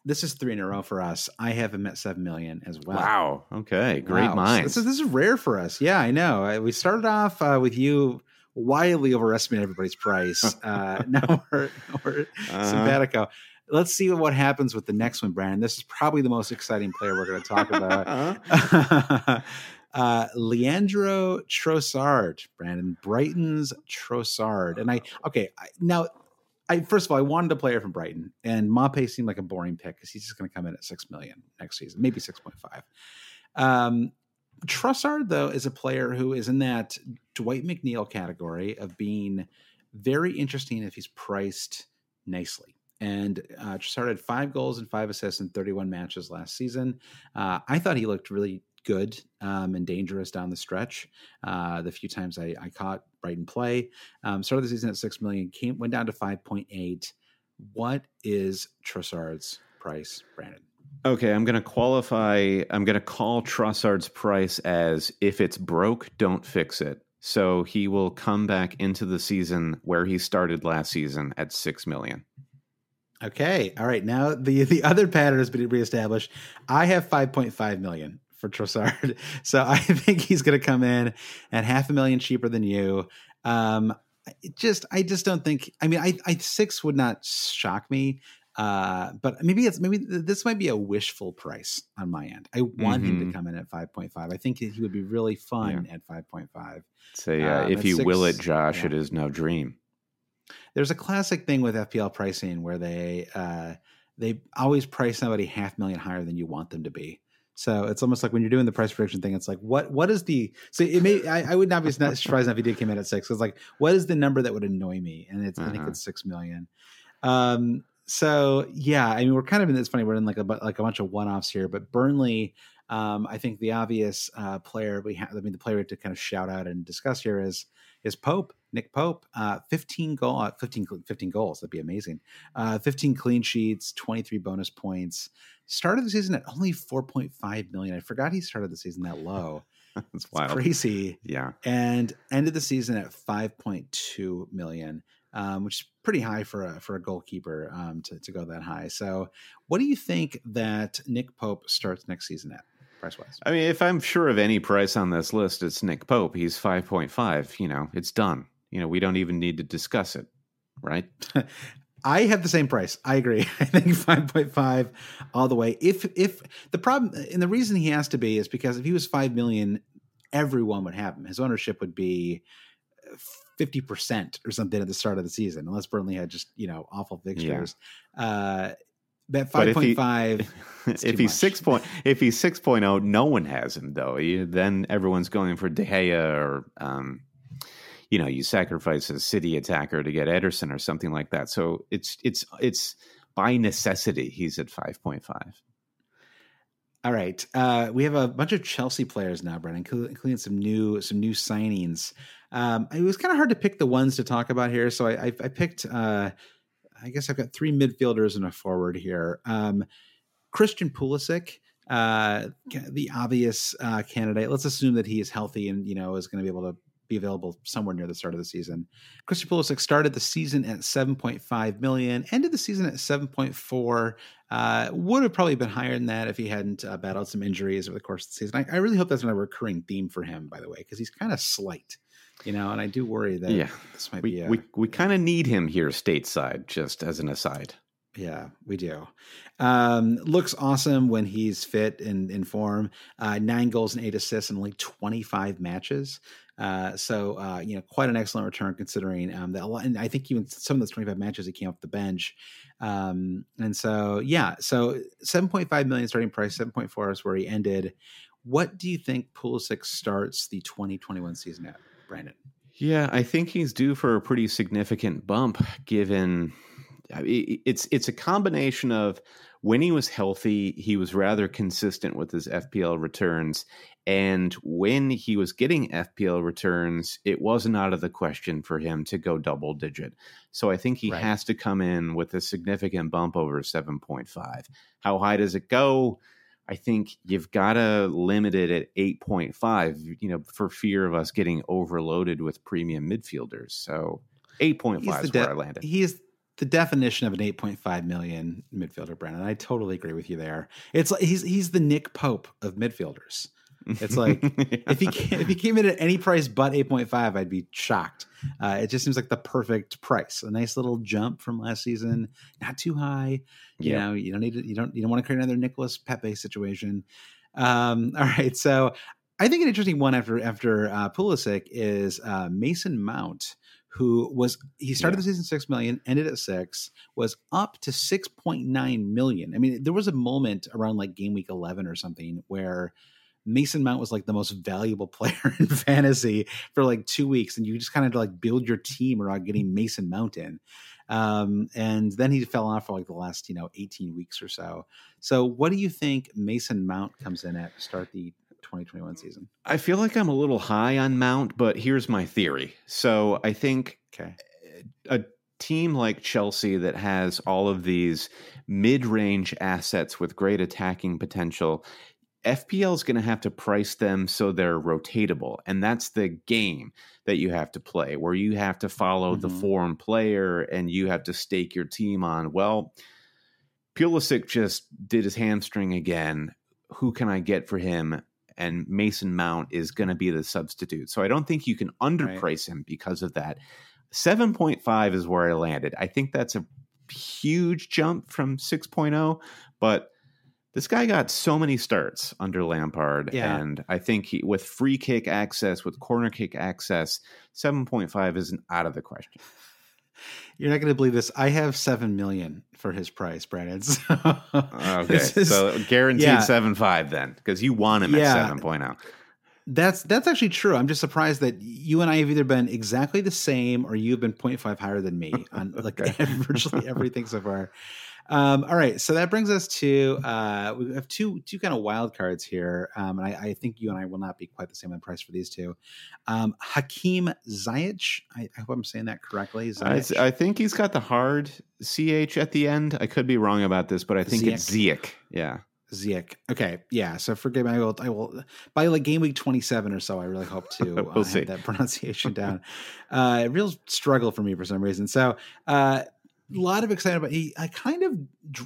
A: this is three in a row for us. I have him at seven million as well.
B: Wow. Okay. Great wow. minds.
A: So this, is, this is rare for us. Yeah, I know. We started off uh, with you wildly overestimating everybody's price. Uh, now we're, we're uh-huh. simpatico. Let's see what happens with the next one, Brandon. This is probably the most exciting player we're going to talk about. Uh, Leandro Trossard, Brandon Brighton's Trossard, and I okay I, now. I first of all, I wanted a player from Brighton, and Maupay seemed like a boring pick because he's just going to come in at six million next season, maybe six point five. Um, Trossard, though, is a player who is in that Dwight McNeil category of being very interesting if he's priced nicely. And uh, Trossard had five goals and five assists in 31 matches last season. Uh, I thought he looked really good um, and dangerous down the stretch. Uh, the few times I, I caught Brighton play, um, started the season at six million, came went down to 5.8. What is Trossard's price, Brandon?
B: Okay, I'm going to qualify. I'm going to call Trossard's price as if it's broke, don't fix it. So he will come back into the season where he started last season at six million.
A: Okay, all right. Now the the other pattern has been reestablished. I have 5.5 million for Trossard, so I think he's going to come in at half a million cheaper than you. Um, just I just don't think. I mean, I, I six would not shock me. Uh, but maybe it's maybe this might be a wishful price on my end. I want mm-hmm. him to mm-hmm. come in at 5.5. I think he would be really fun yeah. at 5.5.
B: Say, uh, um, if you six, will it, Josh, yeah. it is no dream.
A: There's a classic thing with FPL pricing where they uh, they always price somebody half million higher than you want them to be. So it's almost like when you're doing the price prediction thing, it's like what what is the so it may I, I would not be surprised if he did come in at six. It's like what is the number that would annoy me? And it's uh-huh. I think uh-huh. it's six million. Um, so yeah, I mean, we're kind of in this funny. We're in like a like a bunch of one offs here, but Burnley. Um, I think the obvious uh, player we have, I mean, the player to kind of shout out and discuss here is is Pope, Nick Pope. Uh, 15 goal, uh, 15, 15 goals. That'd be amazing. Uh, 15 clean sheets, 23 bonus points. Started the season at only 4.5 million. I forgot he started the season that low.
B: That's wild.
A: crazy.
B: Yeah.
A: And ended the season at 5.2 million um, which is pretty high for a for a goalkeeper um, to to go that high. So, what do you think that Nick Pope starts next season at? Price wise,
B: I mean, if I'm sure of any price on this list, it's Nick Pope. He's five point five. You know, it's done. You know, we don't even need to discuss it, right?
A: I have the same price. I agree. I think 5.5 all the way. If if the problem and the reason he has to be is because if he was 5 million, everyone would have him. His ownership would be 50% or something at the start of the season, unless Burnley had just, you know, awful fixtures. Yeah. Uh, that 5.5
B: if, he, if he's 6 point if he's 6.0 no one has him though you, then everyone's going for De Gea or um, you know you sacrifice a city attacker to get Ederson or something like that so it's it's it's by necessity he's at 5.5
A: all right, uh, we have a bunch of Chelsea players now, Brennan, including some new some new signings. Um, it was kind of hard to pick the ones to talk about here, so I, I, I picked. Uh, I guess I've got three midfielders and a forward here. Um, Christian Pulisic, uh, the obvious uh, candidate. Let's assume that he is healthy and you know is going to be able to be available somewhere near the start of the season. Christian Pulisic started the season at 7.5 million, ended the season at 7.4. Uh, would have probably been higher than that if he hadn't uh, battled some injuries over the course of the season. I, I really hope that's not a recurring theme for him, by the way, because he's kind of slight, you know, and I do worry that yeah. this might
B: we,
A: be. A,
B: we we kind of need him here stateside, just as an aside.
A: Yeah, we do. Um, looks awesome when he's fit and in form. Uh, nine goals and eight assists in only 25 matches. Uh, so uh, you know, quite an excellent return considering um, that. And I think even some of those 25 matches he came off the bench. Um, and so yeah, so 7.5 million starting price, 7.4 is where he ended. What do you think Pulisic starts the 2021 season at, Brandon?
B: Yeah, I think he's due for a pretty significant bump given it's it's a combination of when he was healthy, he was rather consistent with his FPL returns. And when he was getting FPL returns, it wasn't out of the question for him to go double digit. So I think he right. has to come in with a significant bump over 7.5. How high does it go? I think you've got to limit it at 8.5, you know, for fear of us getting overloaded with premium midfielders. So 8.5 is where I landed.
A: He's the definition of an 8.5 million midfielder, Brandon. I totally agree with you there. It's like he's he's the Nick Pope of midfielders. It's like yeah. if he came, if he came in at any price but 8.5, I'd be shocked. Uh, it just seems like the perfect price. A nice little jump from last season, not too high. You yeah. know, you don't need to, you don't you don't want to create another Nicholas Pepe situation. Um, all right, so I think an interesting one after after uh, Pulisic is uh, Mason Mount, who was he started yeah. the season six million, ended at six, was up to six point nine million. I mean, there was a moment around like game week eleven or something where Mason Mount was like the most valuable player in fantasy for like two weeks, and you just kind of like build your team around getting Mason Mount in. Um, and then he fell off for like the last you know 18 weeks or so. So, what do you think Mason Mount comes in at to start the 2021 season?
B: I feel like I'm a little high on Mount, but here's my theory. So, I think okay. a team like Chelsea that has all of these mid-range assets with great attacking potential FPL is going to have to price them so they're rotatable. And that's the game that you have to play, where you have to follow mm-hmm. the form player and you have to stake your team on, well, Pulisic just did his hamstring again. Who can I get for him? And Mason Mount is going to be the substitute. So I don't think you can underprice right. him because of that. 7.5 is where I landed. I think that's a huge jump from 6.0, but this guy got so many starts under Lampard, yeah. and I think he, with free kick access, with corner kick access, seven point five isn't out of the question.
A: You're not going to believe this. I have seven million for his price, Brandon.
B: So okay, is, so guaranteed yeah. seven five then, because you want him yeah. at 7.0.
A: That's that's actually true. I'm just surprised that you and I have either been exactly the same or you've been 0.5 higher than me on like virtually everything so far. Um, all right, so that brings us to uh, we have two two kind of wild cards here, um, and I, I, think you and I will not be quite the same on price for these two. Um, Hakeem Ziyech, I, I, hope I'm saying that correctly.
B: I, I, think he's got the hard ch at the end. I could be wrong about this, but I think Ziyech. it's Ziyech. Yeah.
A: Ziyech. Okay, yeah. So forgive me. I will. I will. By like game week twenty seven or so, I really hope to we'll uh, have that pronunciation down. uh, a real struggle for me for some reason. So uh, a lot of excitement about he I kind of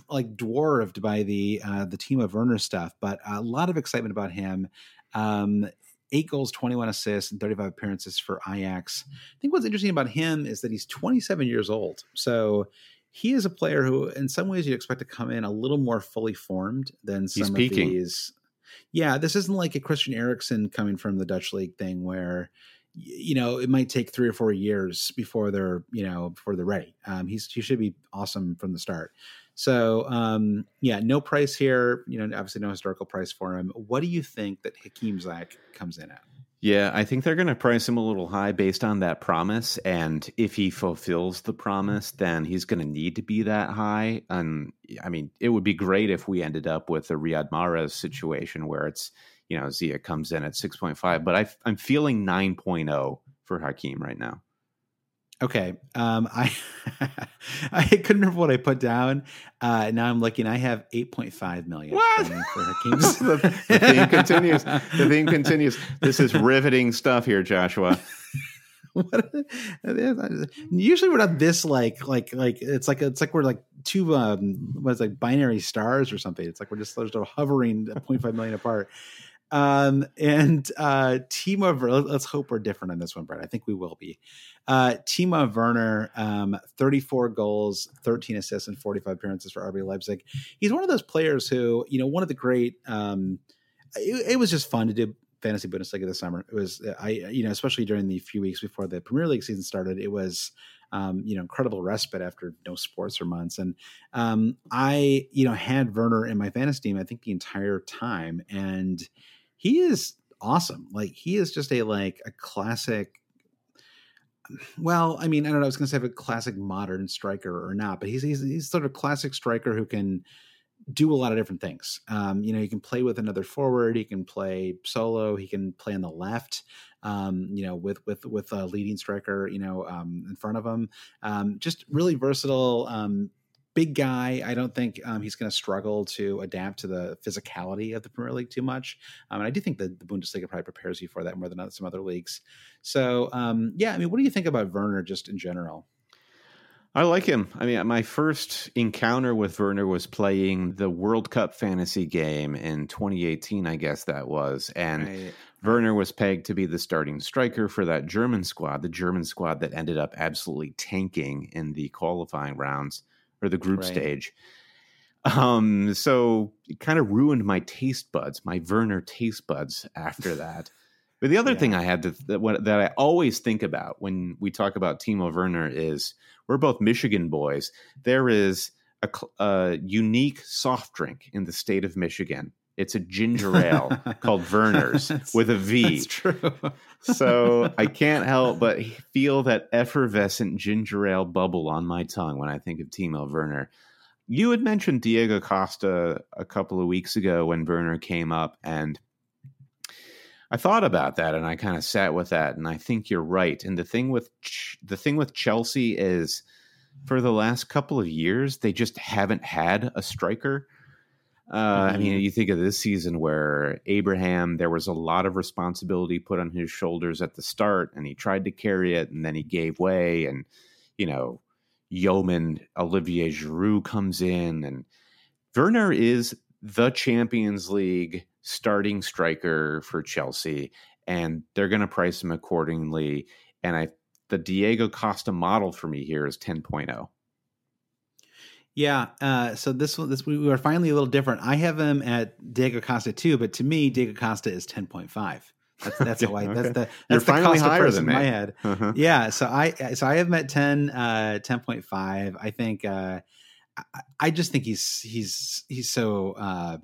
A: like dwarfed by the uh the Timo Werner stuff, but a lot of excitement about him. Um eight goals, 21 assists, and 35 appearances for Ajax. I think what's interesting about him is that he's 27 years old. So he is a player who, in some ways, you'd expect to come in a little more fully formed than some of these. Yeah, this isn't like a Christian Eriksen coming from the Dutch league thing where you know it might take three or four years before they're you know before they're ready. Um he's he should be awesome from the start. So um yeah no price here you know obviously no historical price for him. What do you think that hakeem ziyech comes in at
B: yeah i think they're going to price him a little high based on that promise and if he fulfills the promise then he's going to need to be that high and i mean it would be great if we ended up with a riyad mahrez situation where it's you know, Zia comes in at 6.5, but I, I'm feeling 9.0 for Hakeem right now.
A: Okay. Um, I I couldn't remember what I put down. Uh, now I'm looking. I have 8.5 million
B: what? the, the theme continues. The theme continues. This is riveting stuff here, Joshua.
A: what usually we're not this like like like it's like it's like we're like two um what is like binary stars or something. It's like we're just sort of hovering 0.5 million apart. Um, and uh, Timo, let's hope we're different on this one, Brett. I think we will be. Uh, Timo Werner, um, 34 goals, 13 assists, and 45 appearances for RB Leipzig. He's one of those players who, you know, one of the great. Um, it, it was just fun to do fantasy Bundesliga this summer. It was, I, you know, especially during the few weeks before the Premier League season started, it was, um, you know, incredible respite after no sports for months. And um, I, you know, had Werner in my fantasy team, I think the entire time. And he is awesome. Like he is just a like a classic. Well, I mean, I don't know. I was going to say a classic modern striker or not, but he's he's he's sort of classic striker who can do a lot of different things. Um, you know, he can play with another forward. He can play solo. He can play on the left. Um, you know, with with with a leading striker, you know, um, in front of him. Um, just really versatile. Big guy. I don't think um, he's going to struggle to adapt to the physicality of the Premier League too much. Um, and I do think that the Bundesliga probably prepares you for that more than some other leagues. So, um, yeah, I mean, what do you think about Werner just in general?
B: I like him. I mean, my first encounter with Werner was playing the World Cup fantasy game in 2018, I guess that was. And right. Werner was pegged to be the starting striker for that German squad, the German squad that ended up absolutely tanking in the qualifying rounds or the group right. stage. Um, so it kind of ruined my taste buds, my Werner taste buds after that. But the other
A: Yeah.
B: thing I had to that, what, that I always think about when we talk about Timo Werner is we're both Michigan boys. There is a, a unique soft drink in the state of Michigan. It's a ginger ale called Vernors
A: That's-
B: with a V.
A: That's true.
B: so I can't help but feel that effervescent ginger ale bubble on my tongue when I think of Timo Werner. You had mentioned Diego Costa a couple of weeks ago when Werner came up, and I thought about that and I kind of sat with that, and I think you're right. And the thing with Ch- the thing with Chelsea is, for the last couple of years, they just haven't had a striker. Uh, I mean, you think of this season where Abraham, there was a lot of responsibility put on his shoulders at the start, and he tried to carry it, and then he gave way, and you know, Yeoman Olivier Giroud comes in, and Werner is the Champions League starting striker for Chelsea, and they're going to price him accordingly. And I, the Diego Costa model for me here is oh. 10.0.
A: Yeah. Uh, so this one, this we were finally a little different. I have him at Diego Costa too, but to me, Diego Costa is ten point five. That's that's how I.
B: Okay.
A: That's the that's
B: You're
A: the
B: finally
A: Costa
B: higher
A: price
B: than
A: in my head.
B: Uh-huh.
A: Yeah. So I so I have him at 10, uh, 10.5. I think. Uh, I, I just think he's he's he's so. Uh,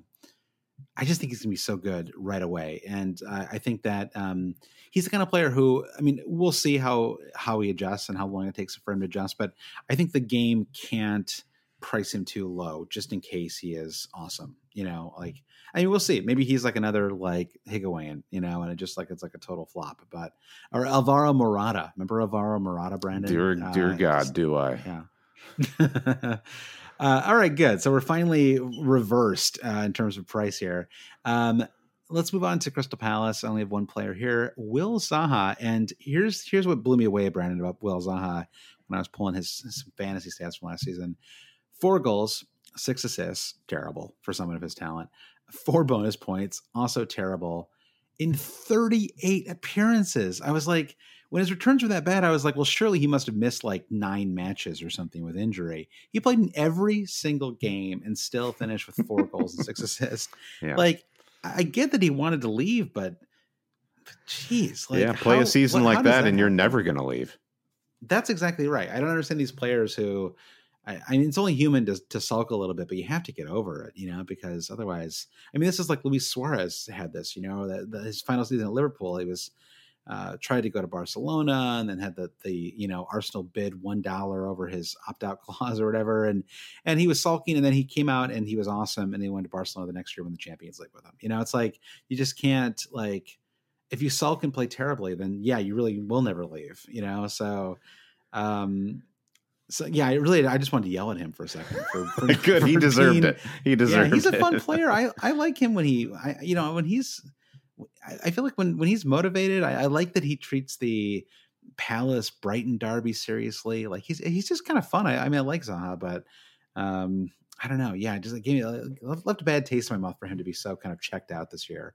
A: I just think he's gonna be so good right away, and uh, I think that um, he's the kind of player who, I mean, we'll see how how he adjusts and how long it takes for him to adjust. But I think the game can't price him too low, just in case he is awesome. You know, like I mean, we'll see. Maybe he's like another like Higuain, you know, and it just like it's like a total flop. But or Alvaro Morata, remember Alvaro Morata, Brandon?
B: Dear, dear
A: Uh,
B: God, do I?
A: yeah. uh, all right, good. So we're finally reversed uh, in terms of price here. Um, let's move on to Crystal Palace. I only have one player here, Will Zaha. And here's here's what blew me away, Brandon, about Will Zaha when I was pulling his, his fantasy stats from last season. Four goals, six assists, terrible for someone of his talent. Four bonus points, also terrible. In 38 appearances, I was like, when his returns were that bad, I was like, well, surely he must have missed like nine matches or something with injury. He played in every single game and still finished with four goals and six assists.
B: Yeah.
A: Like, I get that he wanted to leave, but jeez, like,
B: yeah, play
A: how-
B: a season
A: what-
B: like
A: does
B: that, and you're never going to leave.
A: That's exactly right. I don't understand these players who, I, I mean, it's only human to, to sulk a little bit, but you have to get over it, you know, because otherwise, I mean, this is like Luis Suarez had this, you know, that that his final season at Liverpool, he was uh, tried to go to Barcelona and then had the the you know Arsenal bid one dollar over his opt out clause or whatever, and and he was sulking, and then he came out and he was awesome, and he went to Barcelona the next year, won the Champions League with him. You know, it's like you just can't like if you sulk and play terribly, then yeah, you really will never leave. You know, so um, so yeah, I really I just wanted to yell at him for a second. For, for
B: Good, he
A: for
B: deserved
A: being-
B: it. He deserved
A: yeah, he's a fun player. I I like him when he I you know when he's I, I feel like when when he's motivated, I, I like that he treats the Palace Brighton derby seriously. Like he's he's just kind of fun. I, I mean I like Zaha, but um I don't know. Yeah, it just gave me left, left a bad taste in my mouth for him to be so kind of checked out this year.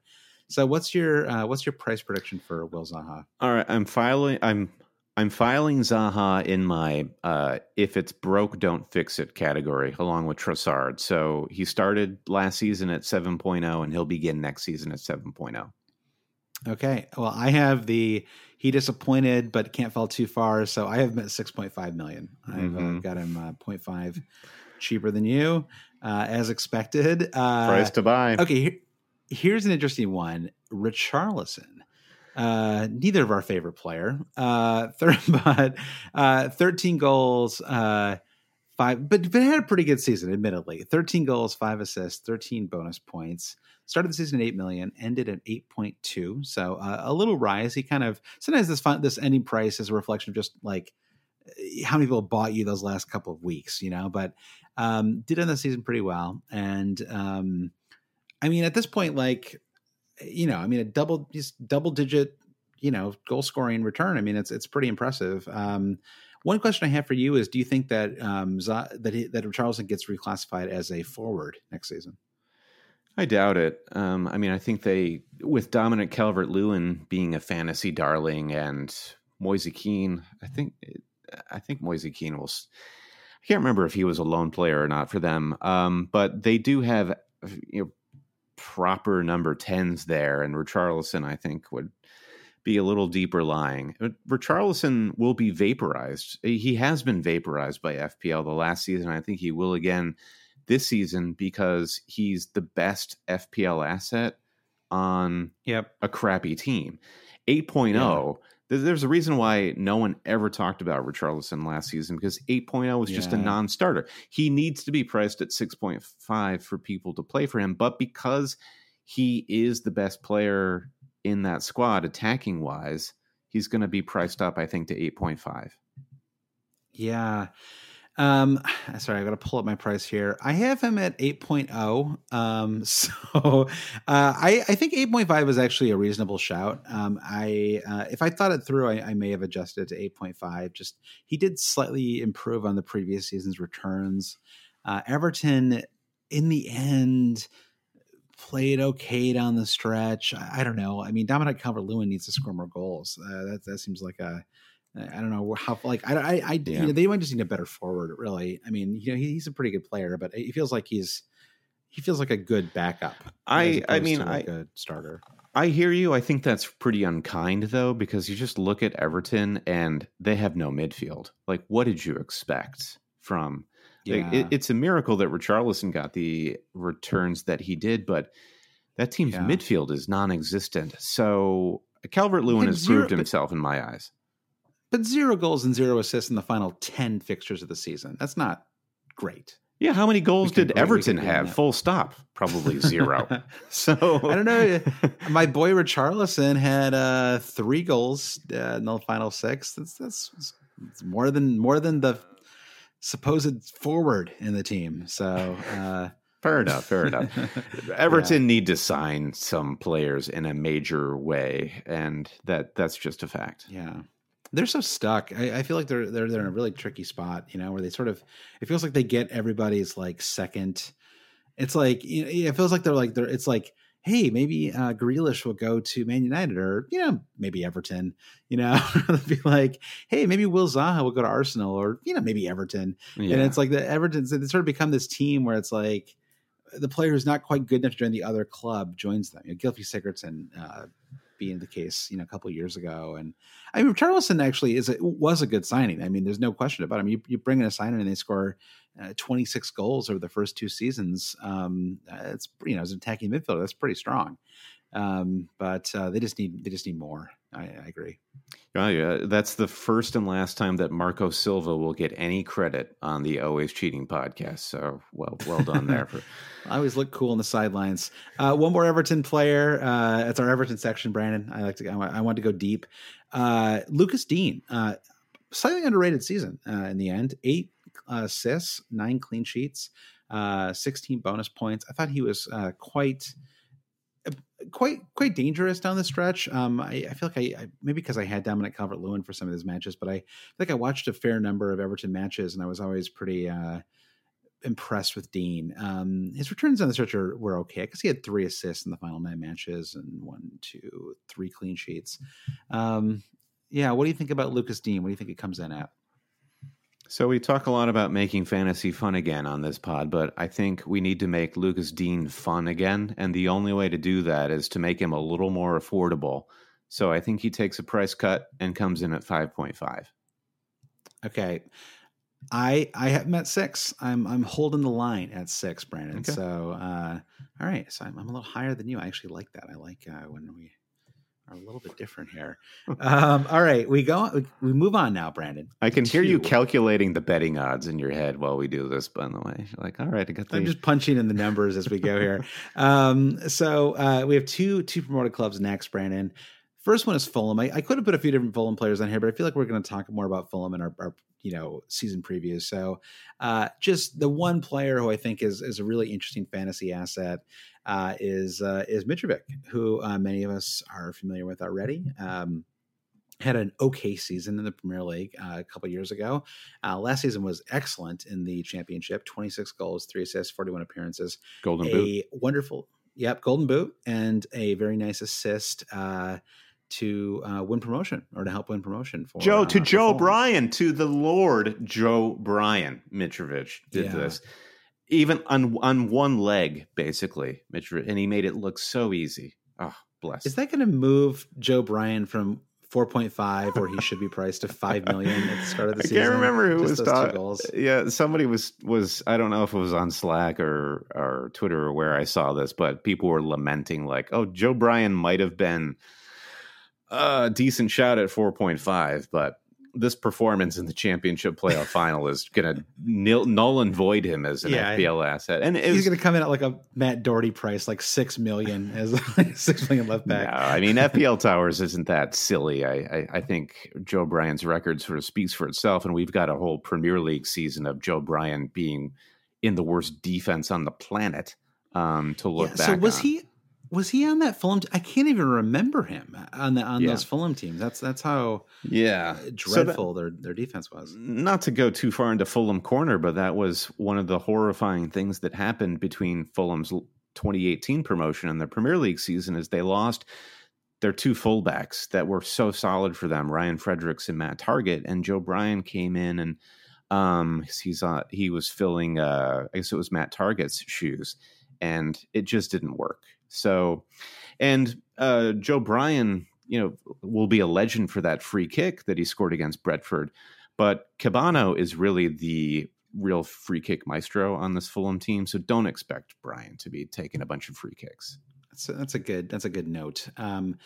A: So what's your uh, what's your price prediction for Will Zaha?
B: All right, I'm filing. I'm I'm filing Zaha in my uh, if it's broke, don't fix it category, along with Trossard. So he started last season at 7.0, and he'll begin next season at oh. 7.0.
A: Okay. Well, I have the he disappointed but can't fall too far. So I have him at 6.5 million. I've uh,
B: Mhm.
A: got him uh, 0.5 cheaper than you, uh, as expected. Uh,
B: Price to buy.
A: okay. Here, here's an interesting one Richarlison. Uh, neither of our favorite player. Uh, third, but uh, 13 goals, uh, five, but, but had a pretty good season, admittedly. 13 goals, five assists, 13 bonus points. Started the season at 8 million, ended at 8.2. So uh, a little rise. He kind of, sometimes this fun, this ending price is a reflection of just like how many people bought you those last couple of weeks, you know, but um, did end the season pretty well. And um, I mean, at this point, like, you know, I mean, a double, just double digit, you know, goal scoring return. I mean, it's it's pretty impressive. Um, one question I have for you is: Do you think that um, Z- that he, that Richarlison gets reclassified as a forward next season?
B: I doubt it. Um, I mean, I think they, with Dominic Calvert Lewin being a fantasy darling and Moise Kean, I think, I think Moise Kean will. I can't remember if he was a loan player or not for them, um, but they do have you know proper number tens there, and Richarlison I think would be a little deeper lying. Uh, Richarlison will be vaporized. He has been vaporized by FPL the last season. I think he will again this season because he's the best FPL asset on
A: yep.
B: a crappy team. 8.0, yeah. There's a reason why no one ever talked about Richarlison last season because 8.0 was yeah. just a non starter. He needs to be priced at 6.5 for people to play for him, but because he is the best player in that squad, attacking wise, he's going to be priced up, I think, to 8.5.
A: Yeah. Um, sorry, I got to pull up my price here. I have him at 8.0. Um, so uh, I, I think 8.5 is actually a reasonable shout. Um, I uh, if I thought it through, I, I may have adjusted to 8.5. Just he did slightly improve on the previous season's returns. Uh, Everton, in the end, played okay down the stretch. I, I don't know. I mean, Dominic Calvert-Lewin needs to score more goals. Uh, that that seems like a I don't know how like I I, I yeah. you know, they might just need a better forward. Really, I mean, you know, he's a pretty good player, but he feels like he's he feels like a good backup.
B: I I mean, I
A: a starter.
B: I hear you. I think that's pretty unkind though, because you just look at Everton and they have no midfield. Like, what did you expect from? Yeah. Like, it, it's a miracle that Richarlison got the returns that he did, but that team's yeah. midfield is non-existent. So Calvert Lewin has zero, proved himself in my eyes
A: but zero goals and zero assists in the final 10 fixtures of the season. That's not great.
B: Yeah, how many goals did Everton have? Full stop. Probably zero. so
A: I don't know. My boy Richarlison had uh, three goals uh, in the final six. That's that's, that's more than more than the supposed forward in the team. So uh,
B: fair enough. Fair enough. Everton yeah. need to sign some players in a major way, and that that's just a fact.
A: Yeah they're so stuck. I, I, feel like they're they're they're in a really tricky spot, you know, where they sort of it feels like they get everybody's like second. It's like you know, it feels like they're like they're it's like hey maybe uh, Grealish will go to Man United or you know maybe Everton, you know, be like hey maybe Will Zaha will go to Arsenal or you know maybe Everton, yeah. and it's like the Everton they sort of become this team where it's like the player who's not quite good enough to join the other club joins them. You know, Gylfi Sigurdsson uh, being the case, you know, a couple years ago. And I mean, Richarlison actually is a, was a good signing. I mean, there's no question about it. I mean, you, you bring in a signing and they score uh, 26 goals over the first two seasons. Um, it's you know, as an attacking midfielder, that's pretty strong. Um, but uh, they just need they just need more. I, I agree.
B: Oh yeah, that's the first and last time that Marco Silva will get any credit on the Always Cheating podcast. So well, well done there. For...
A: I always look cool on the sidelines. Uh, one more Everton player. Uh, it's our Everton section, Brandon. I like to. I want to go deep. Uh, Lucas Digne, uh, slightly underrated season uh, in the end. Eight assists, nine clean sheets, uh, sixteen bonus points. I thought he was quite quite quite dangerous down the stretch. Um, I, I, feel like I, I maybe because I had Dominic Calvert Lewin for some of his matches, but I think I watched a fair number of Everton matches, and I was always pretty uh, impressed with Digne. Um, his returns on the stretch are, were okay because he had three assists in the final nine matches and one, two, three clean sheets. Um, yeah, what do you think about Lucas Digne? What do you think it comes in at?
B: So we talk a lot about making fantasy fun again on this pod, but I think we need to make Lucas Digne fun again, and the only way to do that is to make him a little more affordable. So I think he takes a price cut and comes in at 5.5.
A: Okay. I I have met six. I'm I'm holding the line at six, Brandon. Okay. So uh, all right. So I'm, I'm, a little higher than you. I actually like that. I like uh, when we are a little bit different here. Um, all right, we go. We move on now, Brandon.
B: I can hear you calculating the betting odds in your head while we do this. By the way, You're like, all right, I got. The...
A: I'm just punching in the numbers as we go here. um, so uh, we have two two promoted clubs next, Brandon. First one is Fulham. I, I, could have put a few different Fulham players on here, but I feel like we're going to talk more about Fulham in our, our you know season previews. So uh, just the one player who I think is is a really interesting fantasy asset uh, is uh, is Mitrovic, who uh, many of us are familiar with already. Um, had an okay season in the Premier League uh, a couple years ago. Uh, last season was excellent in the Championship: twenty six goals, three assists, forty one appearances.
B: Golden
A: a
B: boot.
A: wonderful, yep, golden boot, and a very nice assist. Uh, to uh, win promotion or to help win promotion for
B: Joe
A: uh,
B: to Joe Bryan to the Lord Joe Bryan. Mitrovic did
A: Yeah.
B: this even on on one leg basically, Mitrovic, and he made it look so easy. Oh, bless.
A: Is that going to move Joe Bryan from 4.5, where he should be priced, to 5 million at the start of the season.
B: I can't remember who
A: Just
B: was talking. Yeah, somebody was was I don't know if it was on Slack or or Twitter or where I saw this, but people were lamenting like, "Oh, Joe Bryan might have been a decent shot at 4.5, but this performance in the championship playoff final is going to nil, null and void him as an
A: Yeah.
B: FPL asset." And
A: He's
B: was,
A: going to come in at like a Matt Doherty price, like 6 million as like 6 million left
B: no,
A: back.
B: I mean FPL Towers isn't that silly. I, I I think Joe Bryan's record sort of speaks for itself, and we've got a whole Premier League season of Joe Bryan being in the worst defense on the planet um, to look
A: Yeah,
B: back.
A: so was
B: on.
A: he was he on that Fulham? T- I can't even remember him on the on
B: Yeah.
A: those Fulham teams. That's that's how
B: Yeah, So that-
A: dreadful their their defense was.
B: not to go too far into Fulham corner, but that was one of the horrifying things that happened between Fulham's 2018 promotion and their Premier League season is they lost their two fullbacks that were so solid for them, Ryan Fredericks and Matt Targett, and Joe Bryan came in and um he's uh he was filling uh I guess it was Matt Targett's shoes and it just didn't work. So and uh Joe Bryan, you know, will be a legend for that free kick that he scored against Brentford. But Kebano is really the real free kick maestro on this Fulham team, so don't expect Bryan to be taking a bunch of free kicks.
A: That's a, that's a good that's a good note. Um,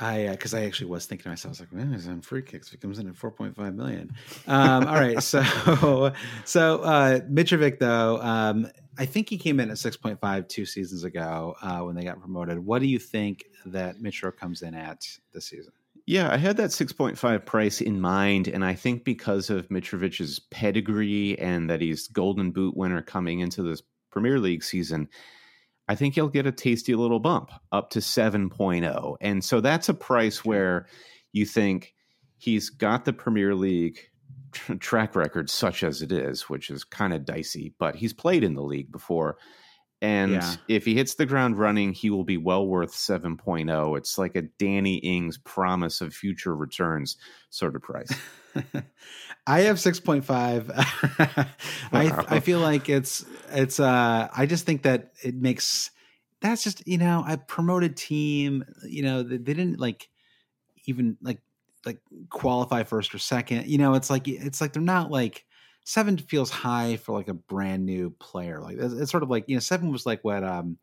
A: I because I actually was thinking to myself, I was like, man, he's on free kicks. If he comes in at four point five million. Um, all right, so so uh, Mitrovic though, um, I think he came in at six point five two seasons ago uh, when they got promoted. What do you think that Mitro comes in at this season?
B: Yeah, I had that 6.5 price in mind, and I think because of Mitrovic's pedigree and that he's Golden Boot winner coming into this Premier League season, I think he'll get a tasty little bump up to 7.0. And so that's a price where you think he's got the Premier League track record, such as it is, which is kind of dicey, but he's played in the league before. And
A: Yeah.
B: if he hits the ground running, he will be well worth 7.0. It's like a Danny Ings promise of future returns sort of price.
A: I have six point five. I
B: Wow.
A: I feel like it's it's. uh I just think that it makes that's just you know a promoted team. You know they, they didn't like even like like qualify first or second. You know it's like it's like they're not like seven feels high for like a brand new player. Like it's, it's sort of like you know seven was like what um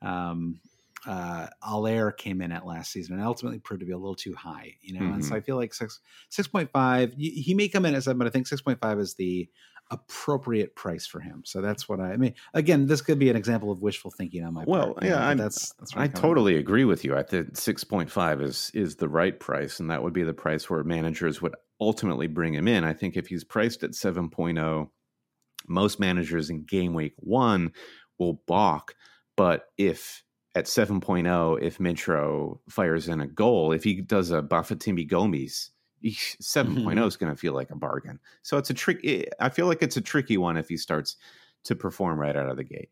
A: um uh Haller came in at last season and ultimately proved to be a little too high, you know. And so
B: Mhm.
A: I feel like six six point five. He may come in at seven, but I think six point five is the appropriate price for him. So that's what I, I mean. Again, this could be an example of wishful thinking on my
B: Well,
A: part. know,
B: yeah,
A: that's that's
B: I totally agree with you. I think 6.5 is is the right price, and that would be the price where managers would ultimately bring him in. I think if he's priced at 7.0, most managers in game week one will balk. But if at 7.0, if Mitro fires in a goal, if he does a Bafetimbi Gomis, 7 is going to feel like a bargain. So it's a trick. I feel like it's a tricky one if he starts to perform right out of the gate.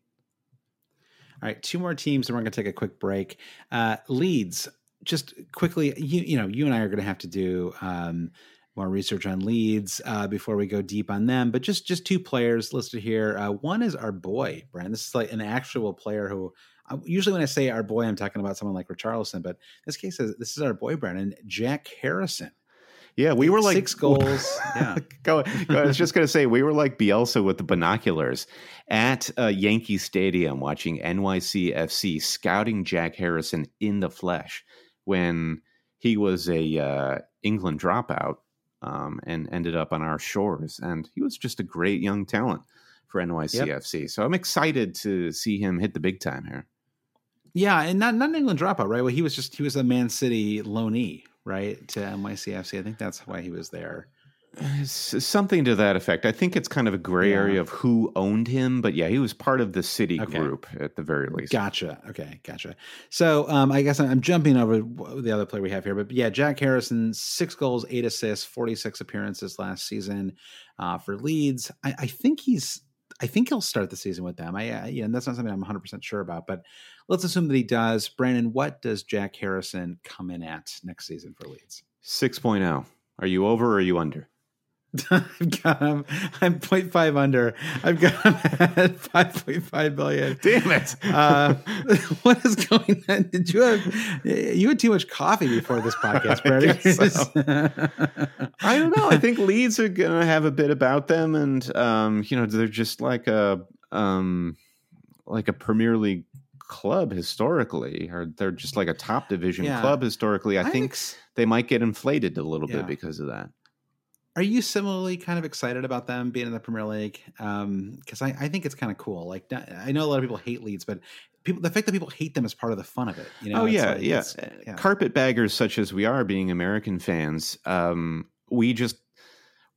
A: All right, two more teams, and we're going to take a quick break. Uh, Leeds, just quickly, you you know, you and I are going to have to do um, more research on Leeds uh, before we go deep on them. But just just two players listed here. Uh, one is our boy, Brian. This is like an actual player who. uh, Usually, when I say our boy, I'm talking about someone like Richarlison, but in this case, uh, this is our boy, Brandon Jack Harrison.
B: Yeah, we were like
A: six goals. yeah,
B: go, go- I was just going to say we were like Bielsa with the binoculars at uh, Yankee Stadium watching NYCFC scouting Jack Harrison in the flesh when he was a uh, England dropout um, and ended up on our shores, and he was just a great young talent for NYC FC. So I'm excited to see him hit the big time here.
A: yeah, and not not an England dropout, right? Well, he was just he was a Man City loanee, right, to NYCFC. I think that's why he was there.
B: Something to that effect. I think it's kind of a gray
A: Yeah.
B: area of who owned him, but yeah, he was part of the city
A: Okay.
B: group at the very least.
A: Gotcha. Okay, gotcha. So um, I guess I'm, jumping over the other player we have here, but yeah, Jack Harrison, six goals, eight assists, 46 appearances last season uh, for Leeds. I, I think he's. I think he'll start the season with them. I, I yeah, and that's not something I'm 100 percent sure about, but let's assume that he does. Brandon, what does Jack Harrison come in at next season for Leeds?
B: 6.0. Are you over or are you under?
A: I've got him. I'm 0.5 under. I've got him at 5.5 billion.
B: Damn it!
A: Uh, what is going on? Did you have you had too much coffee before this podcast,
B: Brady? I, I don't know. I think Leeds are gonna have a bit about them, and um, you know, they're just like a um, like a Premier League club historically, or they're just like a top division yeah. club historically. I, I think, think they might get inflated a little yeah. bit because of that.
A: Are you similarly kind of excited about them being in the Premier League? Because um, I, I, think it's kind of cool. Like I know a lot of people hate Leeds, but people the fact that people hate them is part of the fun of it. You know?
B: Oh yeah, like, yeah. yeah. Carpetbaggers such as we are, being American fans, um, we just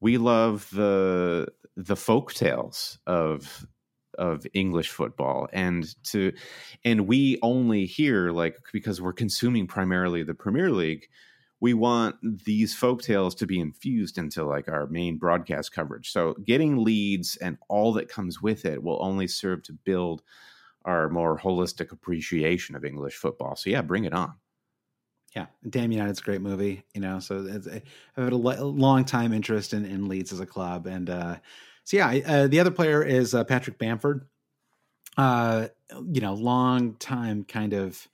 B: we love the the folk tales of of English football and to and we only hear like because we're consuming primarily the Premier League we want these folk tales to be infused into like our main broadcast coverage. So getting Leeds and all that comes with it will only serve to build our more holistic appreciation of English football. So yeah, bring it on.
A: Yeah, Damn United's a great movie, you know. So I've had a, long time interest in, in Leeds as a club, and uh, so yeah, uh, the other player is uh, Patrick Bamford. Uh, you know, long time kind of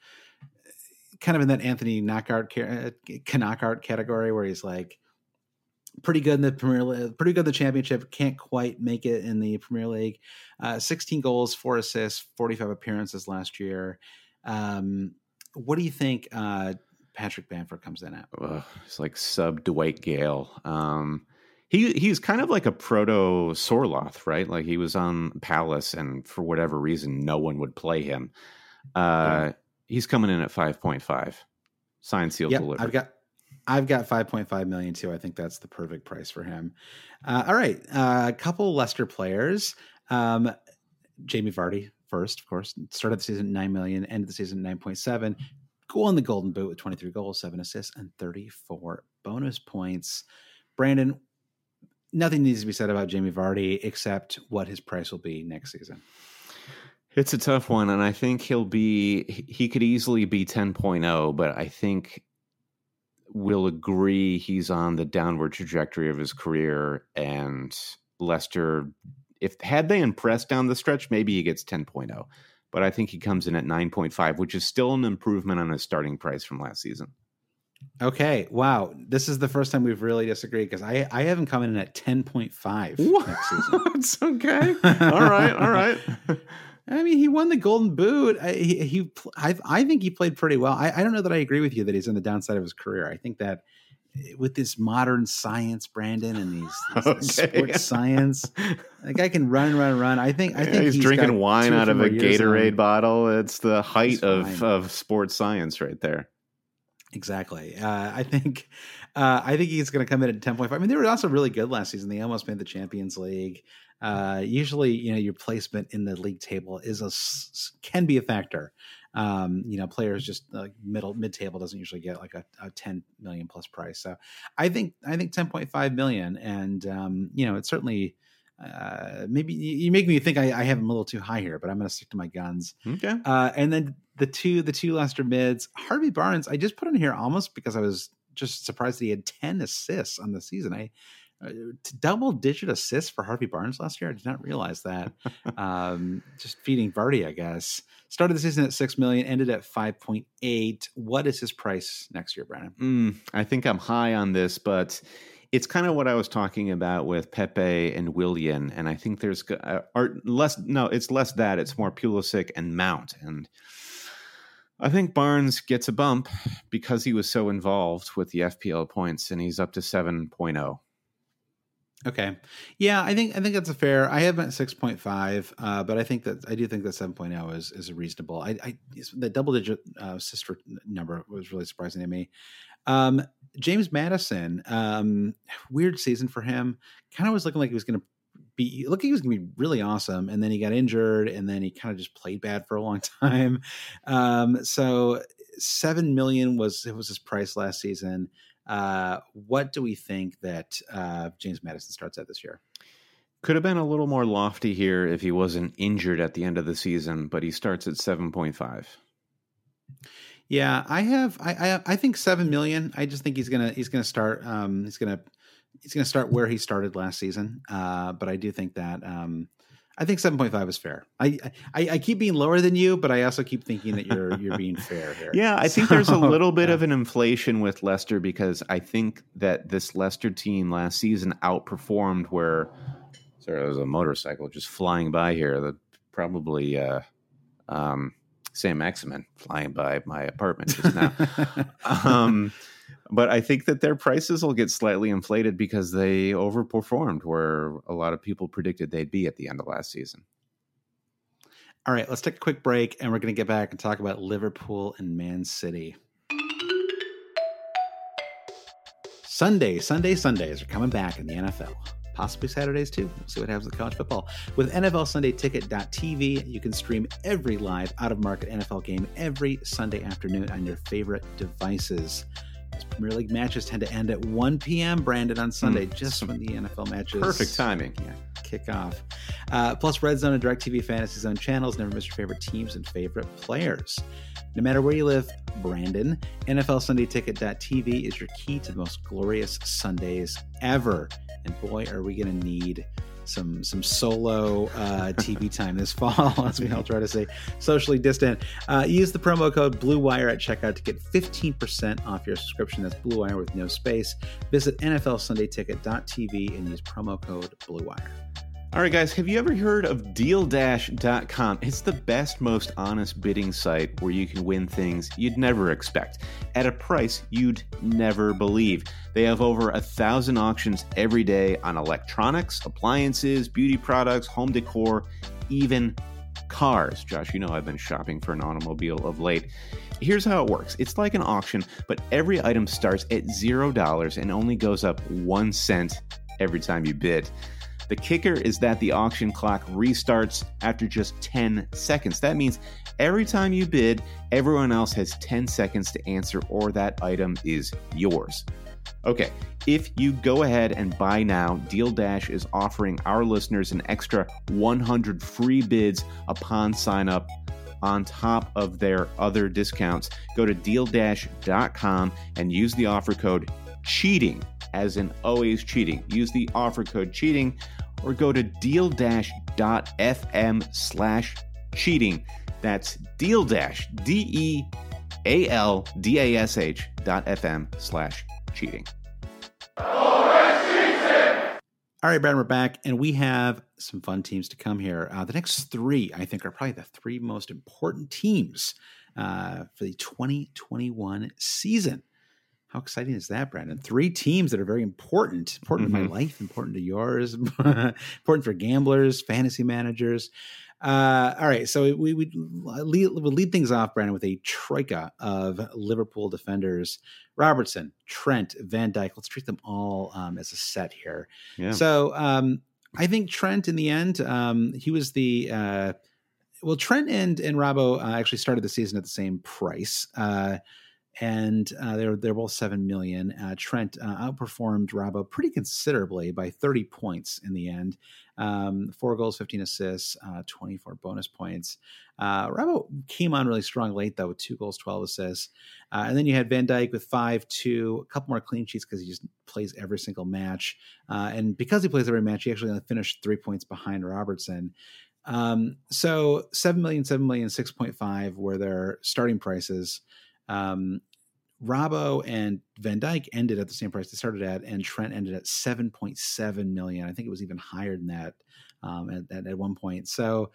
A: kind of in that Anthony Knockaert uh, Knockaert category where he's like pretty good in the Premier League, pretty good in the Championship, can't quite make it in the Premier League. Uh, 16 goals, four assists, 45 appearances last year. Um, what do you think uh, Patrick Bamford comes in at?
B: Ugh, it's like sub Dwight Gayle. Um, he he's kind of like a proto Sorloth, right? Like he was on Palace, and for whatever reason, no one would play him. Uh, yeah. He's coming in at five point five. Signed, seal, yep, delivered.
A: I've got I've got 5.5 million too. I think that's the perfect price for him. Uh, all right. Uh, a couple Leicester players. Um, Jamie Vardy first, of course, started the season 9 million, ended the season 9.7. Go on the golden boot with 23 goals, seven assists, and 34 bonus points. Brandon, nothing needs to be said about Jamie Vardy except what his price will be next season.
B: It's a tough one, and I think he'll be. He could easily be 10.0, but I think we'll agree he's on the downward trajectory of his career. And Leicester if had they impressed down the stretch, maybe he gets 10.0. But I think he comes in at 9.5, which is still an improvement on his starting price from last season.
A: Okay. Wow. This is the first time we've really disagreed because I, I haven't come in at 10.5 next season.
B: it's okay. All right. All right.
A: I mean, he won the Golden Boot. I, he, he I, I, think he played pretty well. I, I, don't know that I agree with you that he's on the downside of his career. I think that eh, with this modern science, Brandon, and these, these okay. sports science, the guy can run, run, run. I think. I think
B: yeah, he's, he's, drinking wine out of a Gatorade bottle. It's the height of of sports science right there.
A: Exactly. Uh, I think. Uh, I think he's going to come in at ten point five. I mean, they were also really good last season. They almost made the Champions League. Uh, usually, you know, your placement in the league table is a can be a factor. Um, you know, players just like middle mid table doesn't usually get like a, a, 10 million plus price. So I think I think 10.5 million, and um, you know, it's certainly uh, maybe you make me think I, I, have him a little too high here, but I'm going to stick to my guns.
B: Okay.
A: Uh, and then the two the two Leicester mids, Harvey Barnes. I just put in here almost because I was just surprised that he had 10 assists on the season. I uh, double digit assists for Harvey Barnes last year. I did not realize that. um, just feeding Vardy, I guess. Started the season at six million, ended at five point eight. What is his price next year, Brandon?
B: Mm, I think I'm high on this, but it's kind of what I was talking about with Pepe and Willian, and I think there's uh, or less. No, it's less that. It's more Pulisic and Mount, and I think Barnes gets a bump because he was so involved with the FPL points, and he's up to 7.0.
A: Okay. Yeah, I think I think that's a fair. I have at six point five, uh, but I think that I do think that seven oh is is reasonable. I, I the double digit uh, sister number was really surprising to me. Um, James Maddison, um, weird season for him. Kind of was looking like he was going to be looking he was going to be really awesome, and then he got injured, and then he kind of just played bad for a long time. Um, so seven million was it was his price last season. Uh, what do we think that uh, James Maddison starts at this year?
B: Could have been a little more lofty here if he wasn't injured at the end of the season, but he starts at 7.5.
A: Yeah, I have. I, I I think seven million. I just think he's gonna he's gonna start. Um, he's gonna he's gonna start where he started last season. Uh, but I do think that um, I think seven point five is fair. I, I I keep being lower than you, but I also keep thinking that you're you're being fair here.
B: Yeah, I think there's a little bit yeah. of an inflation with Leicester because I think that this Leicester team last season outperformed where. Sorry, there's a motorcycle just flying by here. That probably. Uh, um, Saint Maximin flying by my apartment just now. um, but I think that their prices will get slightly inflated because they overperformed where a lot of people predicted they'd be at the end of last season.
A: All right, let's take a quick break and we're going to get back and talk about Liverpool and Man City. Sunday, Sunday, Sundays are coming back in the NFL possibly Saturdays too. We'll see what happens with college football. With NFL Sunday Ticket.tv, you can stream every live out of market NFL game every Sunday afternoon on your favorite devices. Premier League matches tend to end at 1 p.m. Brandon on Sunday, mm, just when the NFL matches.
B: Perfect timing.
A: Yeah, kick off. Uh, plus, Red Zone and DirecTV Fantasy Zone channels never miss your favorite teams and favorite players. No matter where you live, Brandon, NFL Sunday Ticket.tv is your key to the most glorious Sundays ever. And boy, are we going to need some some solo uh, TV time this fall, as we all try to say socially distant. Uh, use the promo code BlueWire at checkout to get 15% off your subscription. That's Blue Wire with no space. Visit NFLSundayTicket.tv and use promo code BlueWire.
B: All right, guys, have you ever heard of DealDash.com? It's the best, most honest bidding site where you can win things you'd never expect at a price you'd never believe. They have over a thousand auctions every day on electronics, appliances, beauty products, home decor, even cars. Josh, you know I've been shopping for an automobile of late. Here's how it works it's like an auction, but every item starts at $0 and only goes up one cent every time you bid. The kicker is that the auction clock restarts after just 10 seconds. That means every time you bid, everyone else has 10 seconds to answer, or that item is yours. Okay, if you go ahead and buy now, Deal Dash is offering our listeners an extra 100 free bids upon sign up on top of their other discounts. Go to dealdash.com and use the offer code cheating as in always cheating. Use the offer code cheating or go to deal-fm slash cheating. That's deal dash D E A L D A S H dot FM slash cheating.
A: All right, Brad, we're back, and we have some fun teams to come here. Uh, the next three, I think, are probably the three most important teams uh, for the 2021 season. How exciting is that, Brandon? Three teams that are very important, important mm-hmm. to my life, important to yours, important for gamblers, fantasy managers. Uh, all right, so we would lead, we'll lead things off, Brandon, with a troika of Liverpool defenders: Robertson, Trent, Van Dijk. Let's treat them all um, as a set here. Yeah. So um, I think Trent, in the end, um, he was the uh, well. Trent and and Robbo uh, actually started the season at the same price. Uh, and uh, they're they're both seven million. Uh, Trent uh, outperformed Robbo pretty considerably by thirty points in the end. Um, four goals, fifteen assists, uh, twenty four bonus points. Uh, Robbo came on really strong late though with two goals, twelve assists, uh, and then you had Van Dijk with five, two, a couple more clean sheets because he just plays every single match, and because he plays every match, he actually only finished three points behind Robertson. Um, so seven million, seven million, six point five were their starting prices. Um, Robbo and Van Dijk ended at the same price they started at, and Trent ended at 7.7 million. I think it was even higher than that um, at, at, at one point. So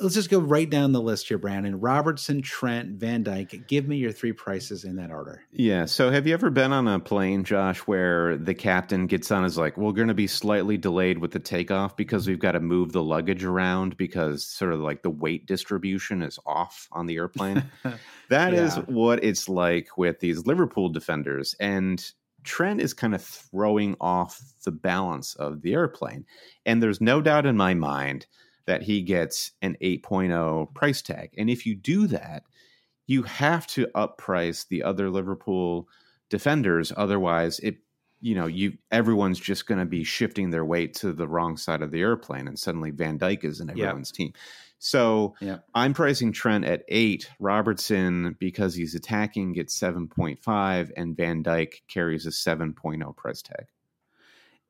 A: let's just go right down the list here, Brandon. Robertson, Trent, Van Dijk. Give me your three prices in that order.
B: Yeah. So have you ever been on a plane, Josh, where the captain gets on is like, we're going to be slightly delayed with the takeoff because we've got to move the luggage around because sort of like the weight distribution is off on the airplane. That yeah. is what it's like with these Liverpool defenders. And Trent is kind of throwing off the balance of the airplane. And there's no doubt in my mind that he gets an 8.0 price tag. And if you do that, you have to up price the other Liverpool defenders. Otherwise, it you know, you everyone's just going to be shifting their weight to the wrong side of the airplane, and suddenly Van Dijk is in everyone's team. So I'm pricing Trent at eight. Robertson, because he's attacking, gets 7.5, and Van Dijk carries a 7.0 price tag.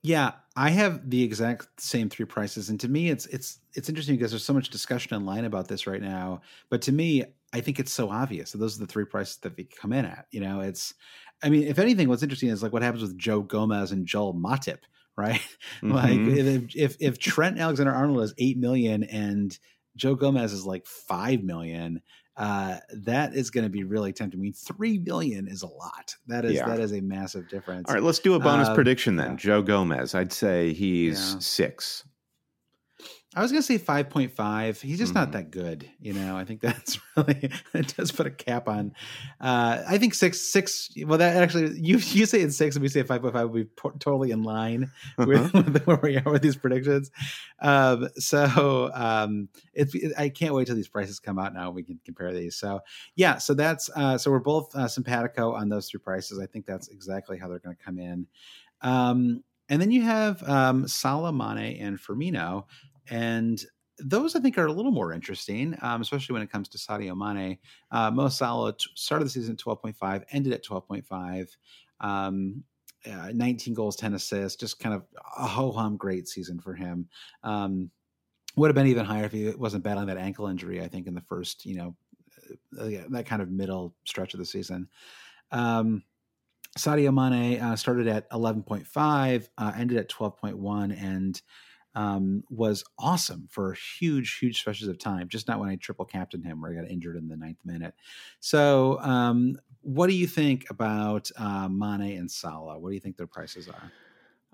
A: Yeah, I have the exact same three prices, and to me, it's it's it's interesting because there's so much discussion online about this right now. But to me, I think it's so obvious So those are the three prices that they come in at. You know, it's, I mean, if anything, what's interesting is like what happens with Joe Gomez and Joel Matip, right? Mm-hmm. like if, if if Trent Alexander Arnold is eight million and Joe Gomez is like five million, uh, that is going to be really tempting. I mean, three million is a lot. That is yeah. that is a massive difference.
B: All right, let's do a bonus uh, prediction then. Yeah. Joe Gomez, I'd say he's yeah. six.
A: I was gonna say five point five. He's just mm-hmm. not that good, you know. I think that's really it does put a cap on. Uh, I think six six. Well, that actually you you say it's six and we say five point five would be totally in line uh-huh. with, with, where we are with these predictions. Um, so um, it, it, I can't wait till these prices come out now. We can compare these. So yeah, so that's uh, so we're both uh, simpatico on those three prices. I think that's exactly how they're going to come in. Um, and then you have um, Salah, Mane, and Firmino and those I think are a little more interesting, um, especially when it comes to Sadio Mane. Uh, Mo Salah started the season at 12.5, ended at 12.5. Um, uh, 19 goals, 10 assists, just kind of a ho hum great season for him. Um, would have been even higher if he wasn't battling that ankle injury, I think, in the first, you know, uh, that kind of middle stretch of the season. Um, Sadio Mane uh, started at 11.5, uh, ended at 12.1, and um, was awesome for huge, huge stretches of time. Just not when I triple captained him, where I got injured in the ninth minute. So, um, what do you think about uh, Mane and Salah? What do you think their prices are?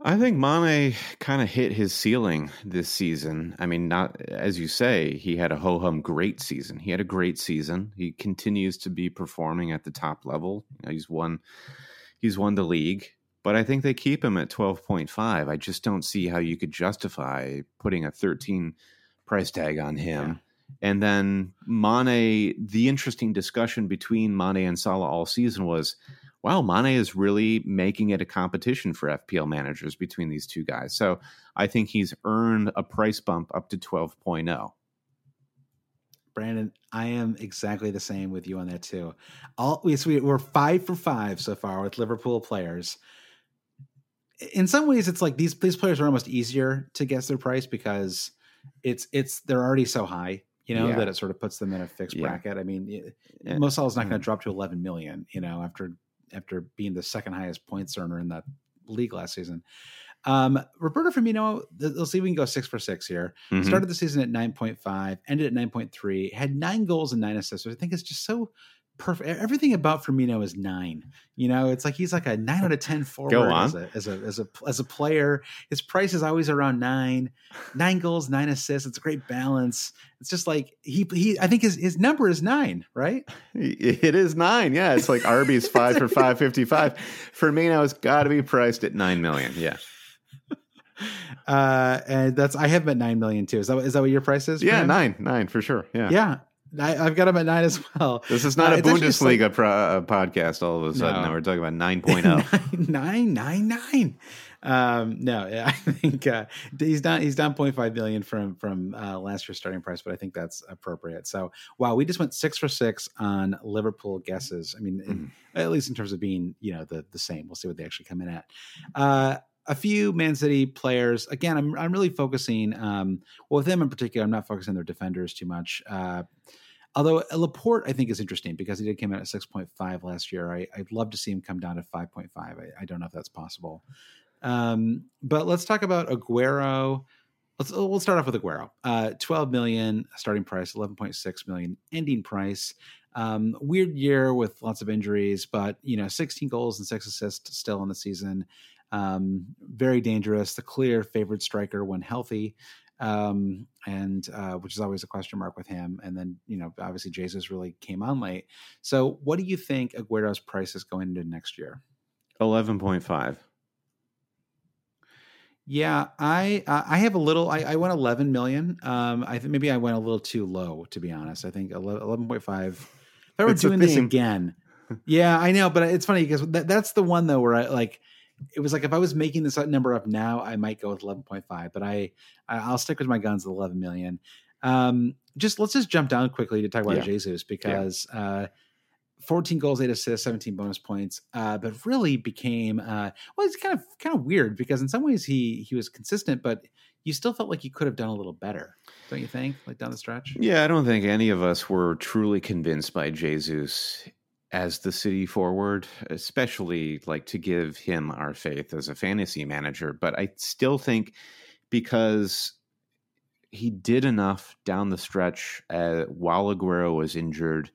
B: I think Mane kind of hit his ceiling this season. I mean, not as you say, he had a ho hum great season. He had a great season. He continues to be performing at the top level. You know, he's won, he's won the league but I think they keep him at 12.5. I just don't see how you could justify putting a 13 price tag on him. Yeah. And then Mane, the interesting discussion between Mane and Salah all season was, wow, Mane is really making it a competition for FPL managers between these two guys. So I think he's earned a price bump up to 12.0.
A: Brandon, I am exactly the same with you on that too. All we, so we, we're five for five so far with Liverpool players in some ways it's like these these players are almost easier to guess their price because it's it's they're already so high you know yeah. that it sort of puts them in a fixed yeah. bracket i mean yeah. Mo Salah's not going to drop to 11 million you know after after being the second highest points earner in that league last season um, Roberto Firmino, let's see if we can go six for six here. Mm-hmm. Started the season at 9.5, ended at 9.3, had nine goals and nine assists, which I think is just so perfect. Everything about Firmino is nine. You know, it's like he's like a nine out of ten forward. As, a, as a as a as a player. His price is always around nine, nine goals, nine assists. It's a great balance. It's just like he he. I think his his number is nine, right?
B: It is nine. Yeah, it's like Arby's five for five fifty five. Firmino's got to be priced at nine million. Yeah.
A: Uh, and that's I have at nine million too. Is that is that what your price is?
B: Yeah, nine, nine for sure. Yeah,
A: yeah. I, have got him at nine as well.
B: This is not uh, a Bundesliga like, pro, uh, podcast. All of a sudden, no. we're talking about 9.0.
A: nine, nine, nine. Um, no, I think uh, he's down. He's down 0.5 million from from uh, last year's starting price, but I think that's appropriate. So, wow, we just went six for six on Liverpool guesses. I mean, mm. in, at least in terms of being you know the the same. We'll see what they actually come in at. Uh, a few Man City players. Again, I'm I'm really focusing. Um, well, with them in particular, I'm not focusing on their defenders too much. Uh, although Laporte, I think, is interesting because he did come out at 6.5 last year. I, would love to see him come down to 5.5. I, I don't know if that's possible. Um, but let's talk about Aguero. Let's we'll start off with Aguero. Uh, 12 million starting price, 11.6 million ending price. Um, weird year with lots of injuries, but you know, 16 goals and six assists still in the season. Um, very dangerous, the clear favorite striker when healthy, um, and uh, which is always a question mark with him. And then you know, obviously Jesus really came on late. So, what do you think Aguero's price is going into next year?
B: Eleven point five.
A: Yeah, I uh, I have a little. I, I went eleven million. Um, I think maybe I went a little too low to be honest. I think eleven point five. If I were doing this again, yeah, I know, but it's funny because that, that's the one though where I like it was like if I was making this number up now, I might go with 11.5, but I, I will stick with my guns at 11 million. Um, just let's just jump down quickly to talk about yeah. Jesus because yeah. uh, 14 goals, eight assists, 17 bonus points, uh, but really became uh, well. It's kind of kind of weird because in some ways he he was consistent, but you still felt like you could have done a little better, don't you think? Like down the stretch.
B: Yeah, I don't think any of us were truly convinced by Jesus as the city forward, especially like to give him our faith as a fantasy manager. But I still think because he did enough down the stretch uh, while Aguero was injured.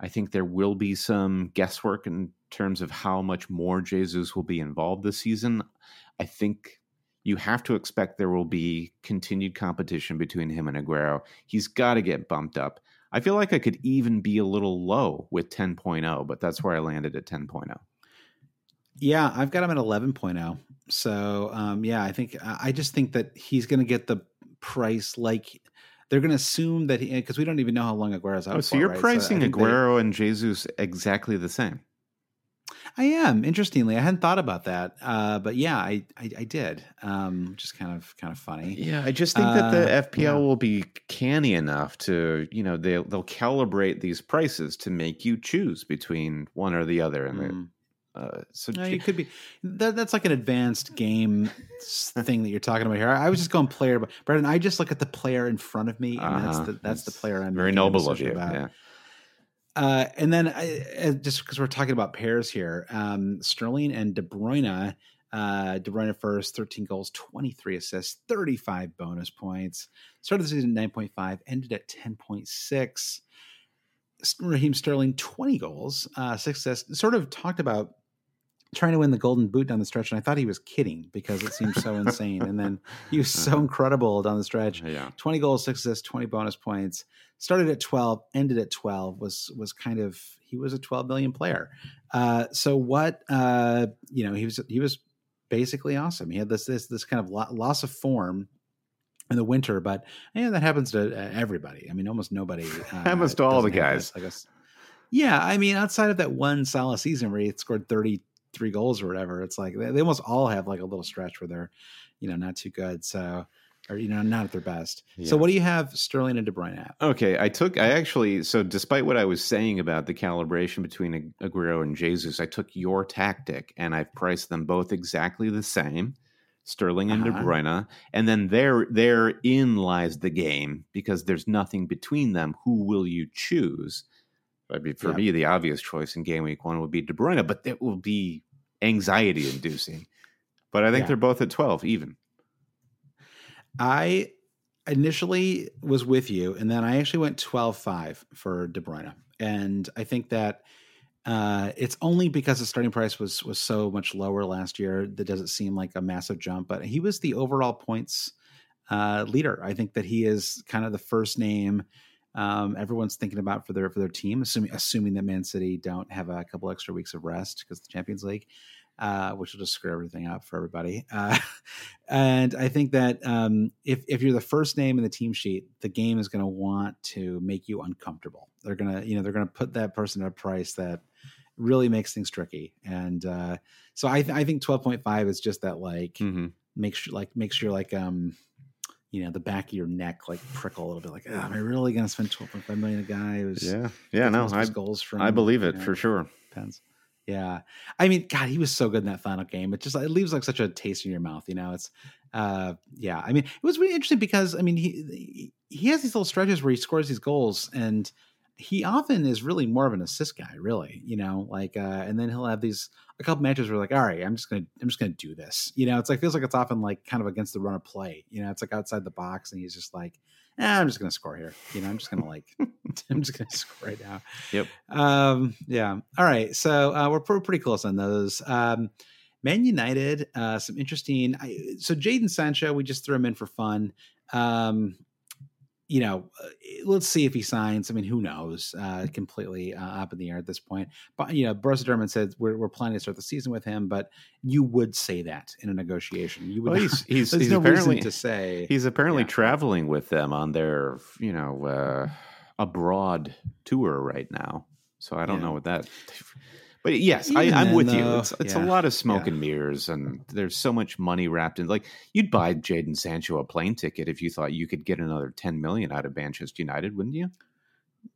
B: I think there will be some guesswork in terms of how much more Jesus will be involved this season. I think you have to expect there will be continued competition between him and Aguero. He's got to get bumped up. I feel like I could even be a little low with 10.0, but that's where I landed at 10.0.
A: Yeah, I've got him at 11.0. So, um, yeah, I think I just think that he's going to get the price like they're going to assume that he because we don't even know how long Aguero's out.
B: Oh, so for, you're right? pricing so Aguero they, and Jesus exactly the same.
A: I am. Interestingly, I hadn't thought about that, uh, but yeah, I I, I did. Um, just kind of kind of funny.
B: Yeah, I just think uh, that the uh, FPL yeah. will be canny enough to you know they'll they'll calibrate these prices to make you choose between one or the other, and mm.
A: Uh, so no, it could be that, that's like an advanced game thing that you're talking about here. I, I was just going player, but Brandon, I just look at the player in front of me, and uh-huh. that's the that's, the player I'm
B: very noble of you. Yeah.
A: Uh, and then I, just because we're talking about pairs here, um, Sterling and De Bruyne. Uh, De Bruyne first, 13 goals, 23 assists, 35 bonus points. Started the season at 9.5, ended at 10.6. Raheem Sterling, 20 goals, uh, six assists. Sort of talked about trying to win the golden boot down the stretch and i thought he was kidding because it seemed so insane. And then he was so uh-huh. incredible down the stretch. Yeah. 20 goals 6 assists 20 bonus points. Started at 12 ended at 12 was was kind of he was a 12 million player. Uh, so what uh, you know he was he was basically awesome. He had this this this kind of loss of form in the winter but yeah that happens to uh, everybody. I mean almost nobody uh,
B: happens to all the guys.
A: i guess. Yeah, I mean, outside of that one solid season where he scored 30 three goals or whatever. It's like they, they almost all have like a little stretch where they're, you know, not too good. So, or you know, not at their best. Yeah. So, what do you have Sterling and De Bruyne at?
B: Okay, I took I actually so despite what I was saying about the calibration between Aguero and Jesus, I took your tactic and I've priced them both exactly the same. Sterling and uh-huh. De Bruyne, and then there therein lies the game because there's nothing between them. Who will you choose? I mean, for yeah. me, the obvious choice in game week one would be De Bruyne, but it will be anxiety inducing. But I think yeah. they're both at 12 even.
A: I initially was with you, and then I actually went 12 5 for De Bruyne. And I think that uh, it's only because the starting price was was so much lower last year that doesn't seem like a massive jump. But he was the overall points uh, leader. I think that he is kind of the first name um, everyone's thinking about for their for their team, assuming assuming that Man City don't have a couple extra weeks of rest because the Champions League, uh, which will just screw everything up for everybody. Uh, and I think that um, if if you're the first name in the team sheet, the game is going to want to make you uncomfortable. They're gonna you know they're gonna put that person at a price that really makes things tricky. And uh, so I th- I think twelve point five is just that like mm-hmm. make sure like make sure like um you know the back of your neck like prickle a little bit like oh, am i really going to spend 12.5 million a guy who's
B: yeah. Yeah no I, goals from i believe it you know, for sure.
A: depends. Yeah. I mean god he was so good in that final game. It just it leaves like such a taste in your mouth you know? It's uh yeah i mean it was really interesting because i mean he he has these little stretches where he scores these goals and he often is really more of an assist guy, really, you know, like, uh, and then he'll have these, a couple matches where like, all right, I'm just going to, I'm just to do this. You know, it's like, feels like it's often like kind of against the run of play, you know, it's like outside the box and he's just like, eh, I'm just going to score here. You know, I'm just going to like, I'm just to score right now.
B: Yep.
A: Um, yeah. All right. So, uh, we're pretty close on those. Um, Man United, uh, some interesting. I, so Jadon Sancho, we just threw him in for fun. Um, you know, uh, let's see if he signs. I mean, who knows? Uh, completely uh, up in the air at this point. But you know, Borussia Dortmund said we're, we're planning to start the season with him, but you would say that in a negotiation. You would.
B: Well, he's, he's, he's
A: no
B: apparently
A: to say
B: he's apparently yeah. traveling with them on their you know uh, abroad tour right now. So I don't yeah. know what that. But yes, I, I'm
A: then,
B: with you. It's, it's
A: yeah,
B: a lot of smoke
A: yeah.
B: and mirrors, and there's so much money wrapped in. Like you'd buy Jadon Sancho a plane ticket if you thought you could get another 10 million out of Manchester United, wouldn't you?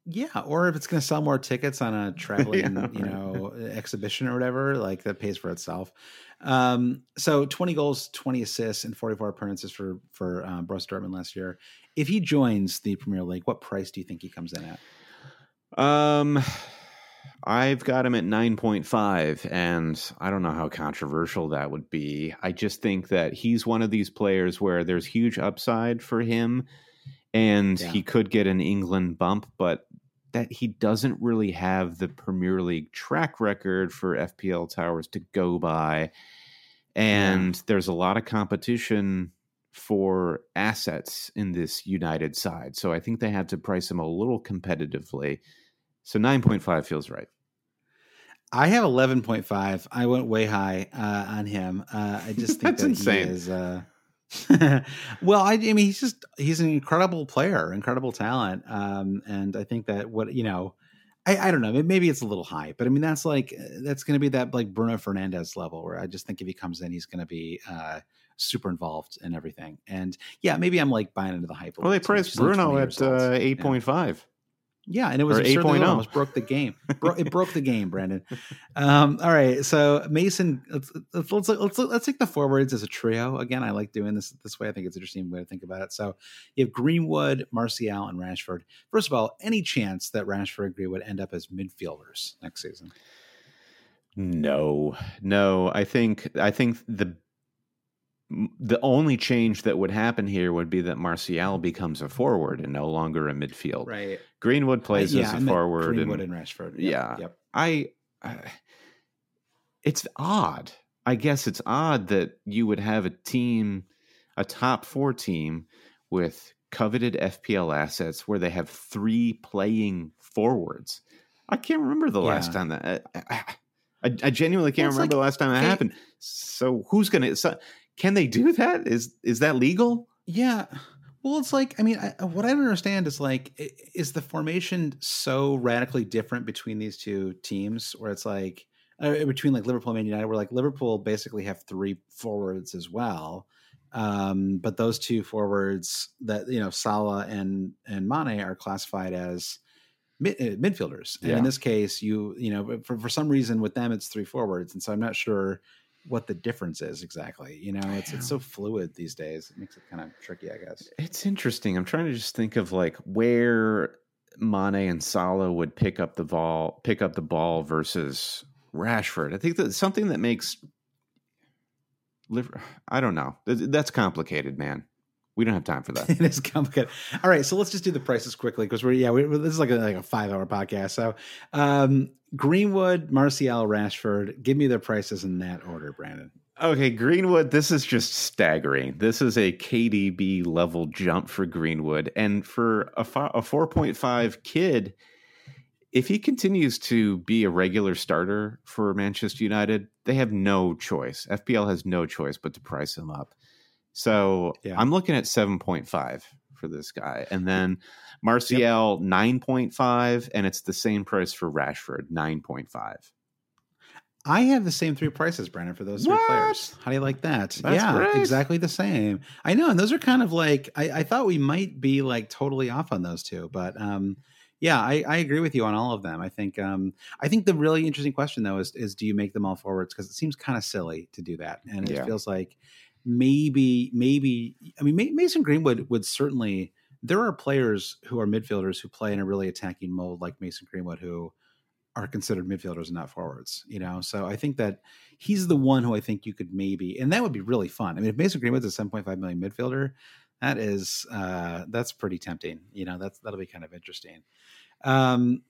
A: Yeah, or if it's going to sell more tickets on a traveling,
B: Yeah,
A: you know, exhibition or whatever, like that pays for itself. Um, so 20 goals, 20 assists, and 44 appearances for for um, Borussia Dortmund last year. If he joins the Premier League, what price do you think he comes in at?
B: Um, I've got him at 9.5, and I don't know how controversial that would be. I just think that he's one of these players where there's huge upside for him, and
A: Yeah.
B: he could get an England bump, but that he doesn't really have the Premier League track record for FPL Towers to go by. And there's a lot of competition for assets in this United side. So I think they have to price him a little competitively. So 9.5 feels right.
A: I have 11.5. I went way high uh, on him. Uh, I just think
B: That's
A: that
B: insane.
A: he is. Uh, well, I, I mean, he's just he's an incredible player, incredible talent, um, and I think that what you know, I, I don't know, maybe it's a little high, but I mean, that's like that's going to be that like Bruno Fernandes level where I just think if he comes in, he's going to be uh, super involved in everything. And yeah, maybe I'm like buying into the hype.
B: Well, they priced Bruno at uh,
A: Yeah.
B: 8.5.
A: Yeah, and it was absurdly
B: 8.0.
A: low. Almost broke the game. Bro- it broke the game, Brandon. Um, all right, so Mason, let's let's, let's let's let's take the forwards as a trio again. I like doing this this way. I think it's an interesting way to think about it. So you have Greenwood, Martial, and Rashford. First of all, any chance that Rashford and Greenwood end up as midfielders next season?
B: No, no. I think I think the the only change that would happen here would be that Martial becomes a forward and no longer a midfield.
A: Right.
B: Greenwood plays
A: yeah,
B: as a forward.
A: Greenwood
B: and
A: and Rashford. Yep,
B: Yeah.
A: Yep.
B: I, I, it's odd. I guess it's odd that you would have a team, a top four team, with coveted FPL assets where they have three playing forwards. I can't remember the last time that. I, I, I genuinely can't
A: Well,
B: remember the last time that happened. So who's gonna? So, can they do that? Is is that legal?
A: Yeah. Well, it's like I mean, I, what I don't understand is like, is the formation so radically different between these two teams, where it's like uh, between like Liverpool and Man United, where like Liverpool basically have three forwards as well, um, but those two forwards that you know Salah and and Mane are classified as mid, uh, midfielders, and
B: Yeah.
A: in this case, you you know for for some reason with them it's three forwards, and so I'm not sure what the difference is exactly. You know, it's it's so fluid these days. It makes it kind of tricky, I guess.
B: It's interesting. I'm trying to just think of like where Mane and Salah would pick up the ball, pick up the ball versus Rashford. I think that's something that makes. I don't know. That's complicated, man. We don't have time for that.
A: it is complicated. All right, so let's just do the prices quickly because we're yeah, we, this is like a, like a five hour podcast. So, um, Greenwood, Martial, Rashford. Give me their prices in that order, Brandon.
B: Okay, Greenwood, this is just staggering. This is a KDB level jump for Greenwood. And for a, fi- a 4.5 kid, if he continues to be a regular starter for Manchester United, they have no choice. FPL has no choice but to price him up. So
A: Yeah.
B: I'm looking at 7.5 for this guy. And then Martial, 9.5. And it's the same price for Rashford, 9.5.
A: I have the same three prices, Brandon, for those three
B: What?
A: players. How do you like that?
B: That's
A: yeah,
B: great.
A: exactly the same. I know, and those are kind of like I, I thought we might be like totally off on those two, but um, yeah, I, I agree with you on all of them. I think um, I think the really interesting question though is is do you make them all forwards because it seems kind of silly to do that, and it
B: Yeah.
A: feels like maybe maybe I mean Ma- Mason Greenwood would certainly. There are players who are midfielders who play in a really attacking mode, like Mason Greenwood, who are considered midfielders and not forwards. You know, so I think that he's the one who I think you could maybe, and that would be really fun. I mean, if Mason Greenwood's a seven point five million midfielder, that is uh, that's pretty tempting. You know, that's that'll be kind of interesting. Um,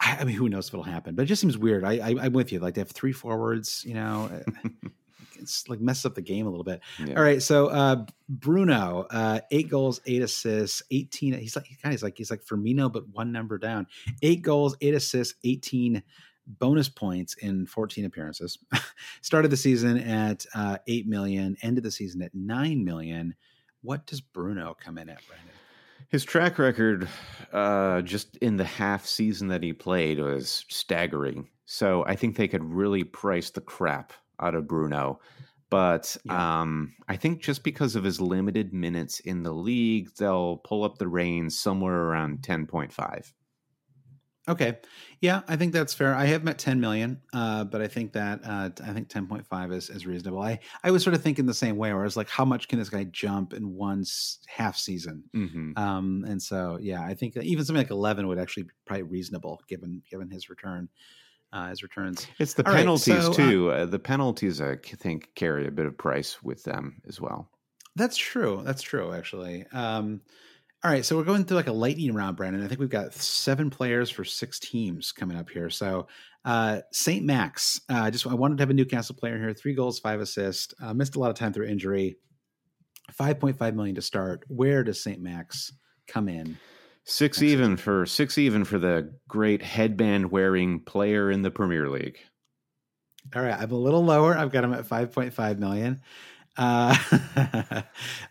A: I, I mean, who knows if it'll happen? But it just seems weird. I, I I'm with you. Like to have three forwards, you know. It's like messes up the game a little bit.
B: Yeah.
A: All right, so uh, Bruno, uh, eight goals, eight assists, eighteen. He's like he's like he's like Firmino, but one number down. Eight goals, eight assists, eighteen bonus points in fourteen appearances. Started the season at uh, eight million, ended the season at nine million. What does Bruno come in at, Brandon?
B: His track record, uh, just in the half season that he played, was staggering. So I think they could really price the crap out of Bruno. But yeah. um, I think just because of his limited minutes in the league, they'll pull up the reins somewhere around 10.5.
A: Okay, yeah, I think that's fair. I have met 10 million, uh, but I think that uh, I think 10.5 is, is reasonable. I, I was sort of thinking the same way, where I was like, how much can this guy jump in one half season? Mm-hmm. Um, and so, yeah, I think even something like 11 would actually be probably reasonable given given his return. Uh, his returns.
B: It's the All penalties right, so, uh, too. Uh, the penalties, I think, carry a bit of price with them as well.
A: That's true. That's true, actually. Um, all right, so we're going through like a lightning round, Brandon. I think we've got seven players for six teams coming up here. So uh, Saint Max, uh, just I wanted to have a Newcastle player here. Three goals, five assists. Uh, missed a lot of time through injury. Five point five million to start. Where does Saint Max come in?
B: Six even for six even for the great headband wearing player in the Premier League.
A: All right, I'm a little lower. I've got him at five point five million. Uh,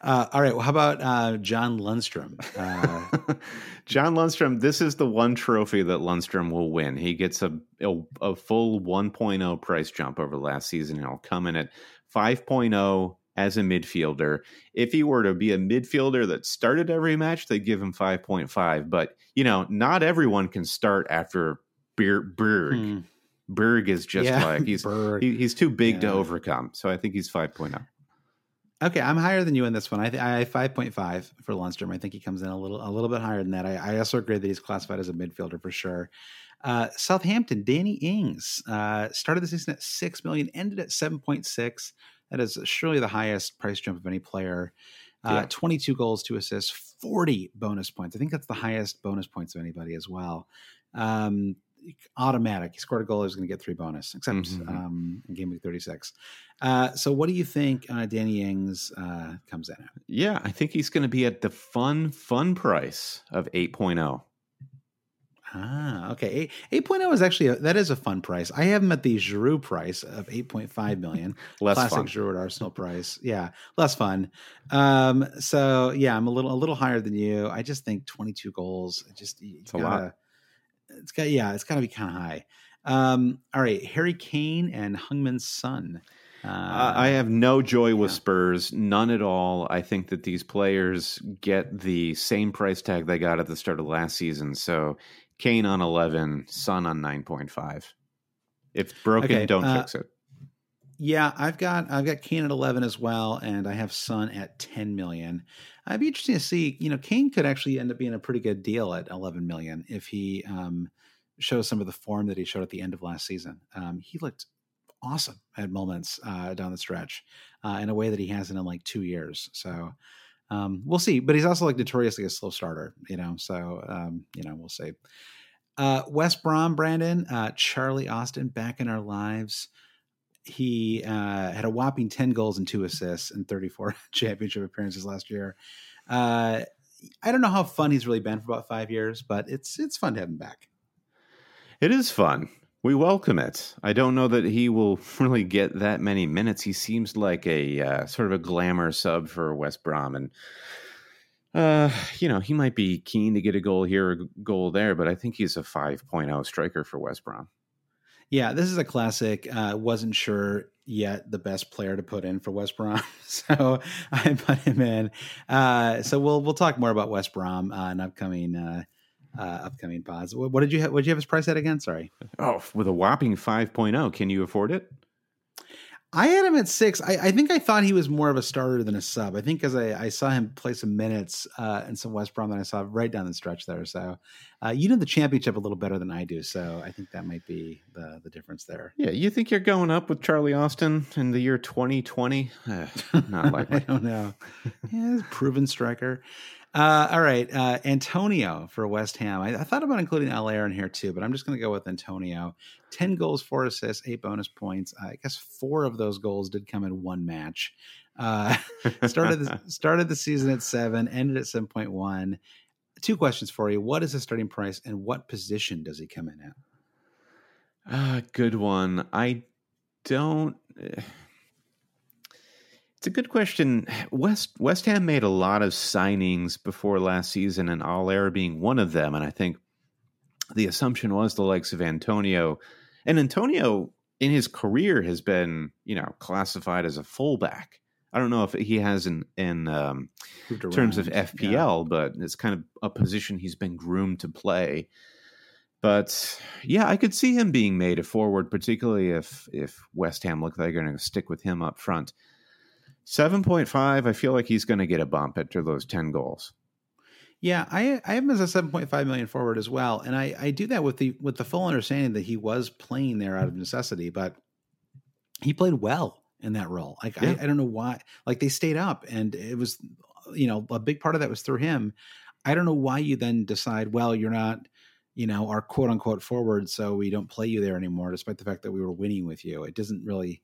A: uh, all right. Well, how about uh, John Lundstram? Uh,
B: John Lundstram. This is the one trophy that Lundstram will win. He gets a a, a full 1.0 price jump over last season. And he'll come in at 5.0 as a midfielder. If he were to be a midfielder that started every match, they give him 5.5. But you know, not everyone can start after Berg. Hmm. Berg is just yeah, like he's he, he's too big yeah. to overcome. So I think he's 5.0.
A: Okay, I'm higher than you in this one. I th- I five point five for Lundstram. I think he comes in a little a little bit higher than that. I, I also agree that he's classified as a midfielder for sure. Uh, Southampton, Danny Ings uh, started the season at six million, ended at seven point six. That is surely the highest price jump of any player. Uh, yeah. 22 goals, two assists, 40 bonus points. I think that's the highest bonus points of anybody as well. Um, automatic. He scored a goal. He was going to get three bonus, except mm-hmm. um, in game week 36. Uh, so, what do you think uh, Danny Ings uh, comes in at?
B: Yeah, I think he's going to be at the fun, fun price of 8.0.
A: Ah, okay. 8, 8.0 is actually, a, that is a fun price. I have them at the Giroud price of 8.5 million.
B: less
A: Classic
B: fun.
A: Giroud Arsenal price. Yeah, less fun. Um, so yeah, I'm a little, a little higher than you. I just think 22 goals. Just,
B: it's gotta, a lot
A: it's got yeah, it's got to be kind of high. Um, all right, Harry Kane and Heung-min Son.
B: Uh, I have no joy with yeah. Spurs, none at all. I think that these players get the same price tag they got at the start of last season. So Kane on eleven, Son on nine point five. If broken, okay, don't uh, fix it.
A: Yeah, I've got I've got Kane at eleven as well, and I have Son at ten million. I'd be interested to see. You know, Kane could actually end up being a pretty good deal at 11 million if he um, shows some of the form that he showed at the end of last season. Um, he looked awesome at moments uh, down the stretch uh, in a way that he hasn't in like two years. So um, we'll see. But he's also like notoriously a slow starter, you know. So um, you know, we'll see. Uh, Brom, Brandon, uh, Charlie Austin back in our lives he uh, had a whopping 10 goals and two assists in 34 championship appearances last year. Uh, I don't know how fun he's really been for about five years, but it's it's fun to have him back.
B: It is fun. We welcome it. I don't know that he will really get that many minutes. He seems like a uh, sort of a glamour sub for West Brom, and uh, you know he might be keen to get a goal here, a goal there, but I think he's a 5.0 striker for West Brom.
A: Yeah, this is a classic. Uh, wasn't sure yet the best player to put in for West Brom, so I put him in. Uh, so we'll we'll talk more about West Brom uh, in upcoming uh, upcoming pods. What, what did you ha- what did you have his price at again? Sorry.
B: Oh, with a whopping 5.0, can you afford it?
A: I had him at six. I, I, think I thought he was more of a starter than a sub. I think because I, I, saw him play some minutes uh, in some West Brom that I saw right down the stretch there. So uh, you know the championship a little better than I do. So I think that might be the the difference there.
B: Yeah, you think you're going up with Charlie Austin in the year 2020? Uh, not likely.
A: I don't know. yeah, proven striker. Uh, all right, uh, Antonio for West Ham. I, I, thought about including Haller in here too, but I'm just going to go with Antonio. Ten goals, four assists, eight bonus points. I guess four of those goals did come in one match. Uh, started the, started the season at seven, ended at seven point one. Two questions for you: What is the starting price, and what position does he come in at?
B: Uh, good one. I don't. It's a good question. West West Ham made a lot of signings before last season, and Haller being one of them. And I think the assumption was the likes of Antonio And Antonio in his career has been, you know, classified as a fullback. I don't know if he has in in um, terms of FPL, yeah. but it's kind of a position he's been groomed to play. But yeah, I could see him being made a forward, particularly if if West Ham look like they're going to stick with him up front. Seven point five, I feel like he's going to get a bump after those ten goals.
A: Yeah, I I have him as a seven point five million forward as well, and I I do that with the with the full understanding that he was playing there out of necessity, but he played well in that role. Like yeah. I, I don't know why, like they stayed up, and it was you know a big part of that was through him. I don't know why you then decide, well, you're not you know, our quote unquote forward, so we don't play you there anymore, despite the fact that we were winning with you. It doesn't really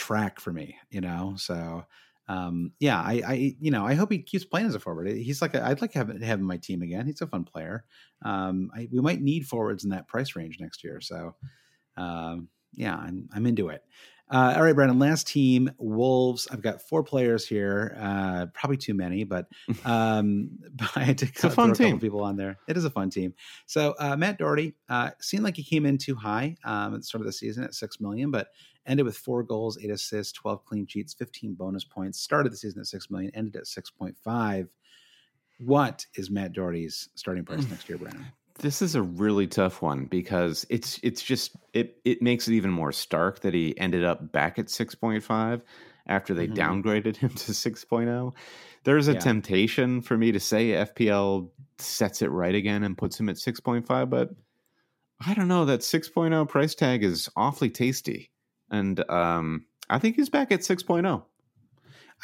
A: track for me, you know. So um, yeah, I, I, you know, I hope he keeps playing as a forward. He's like, i would like to have, have him my team again. He's a fun player. Um, I, we might need forwards in that price range next year. So, um, yeah, I'm, I'm into it. Uh, all right, Brandon. Last team, Wolves. I've got four players here. Uh, probably too many, but, um, but I had to
B: it's a fun team.
A: people on there. It is a fun team. So uh, Matt Doherty uh, seemed like he came in too high um, at the start of the season at six million, but ended with four goals, eight assists, twelve clean sheets, fifteen bonus points. Started the season at six million, ended at six point five. What is Matt Doherty's starting price next year, Brandon?
B: This is a really tough one because it's it's just it it makes it even more stark that he ended up back at 6.5 after they mm-hmm. downgraded him to 6.0. There's a yeah. temptation for me to say FPL sets it right again and puts him at 6.5, but I don't know that 6.0 price tag is awfully tasty. And um, I think he's back at 6.0.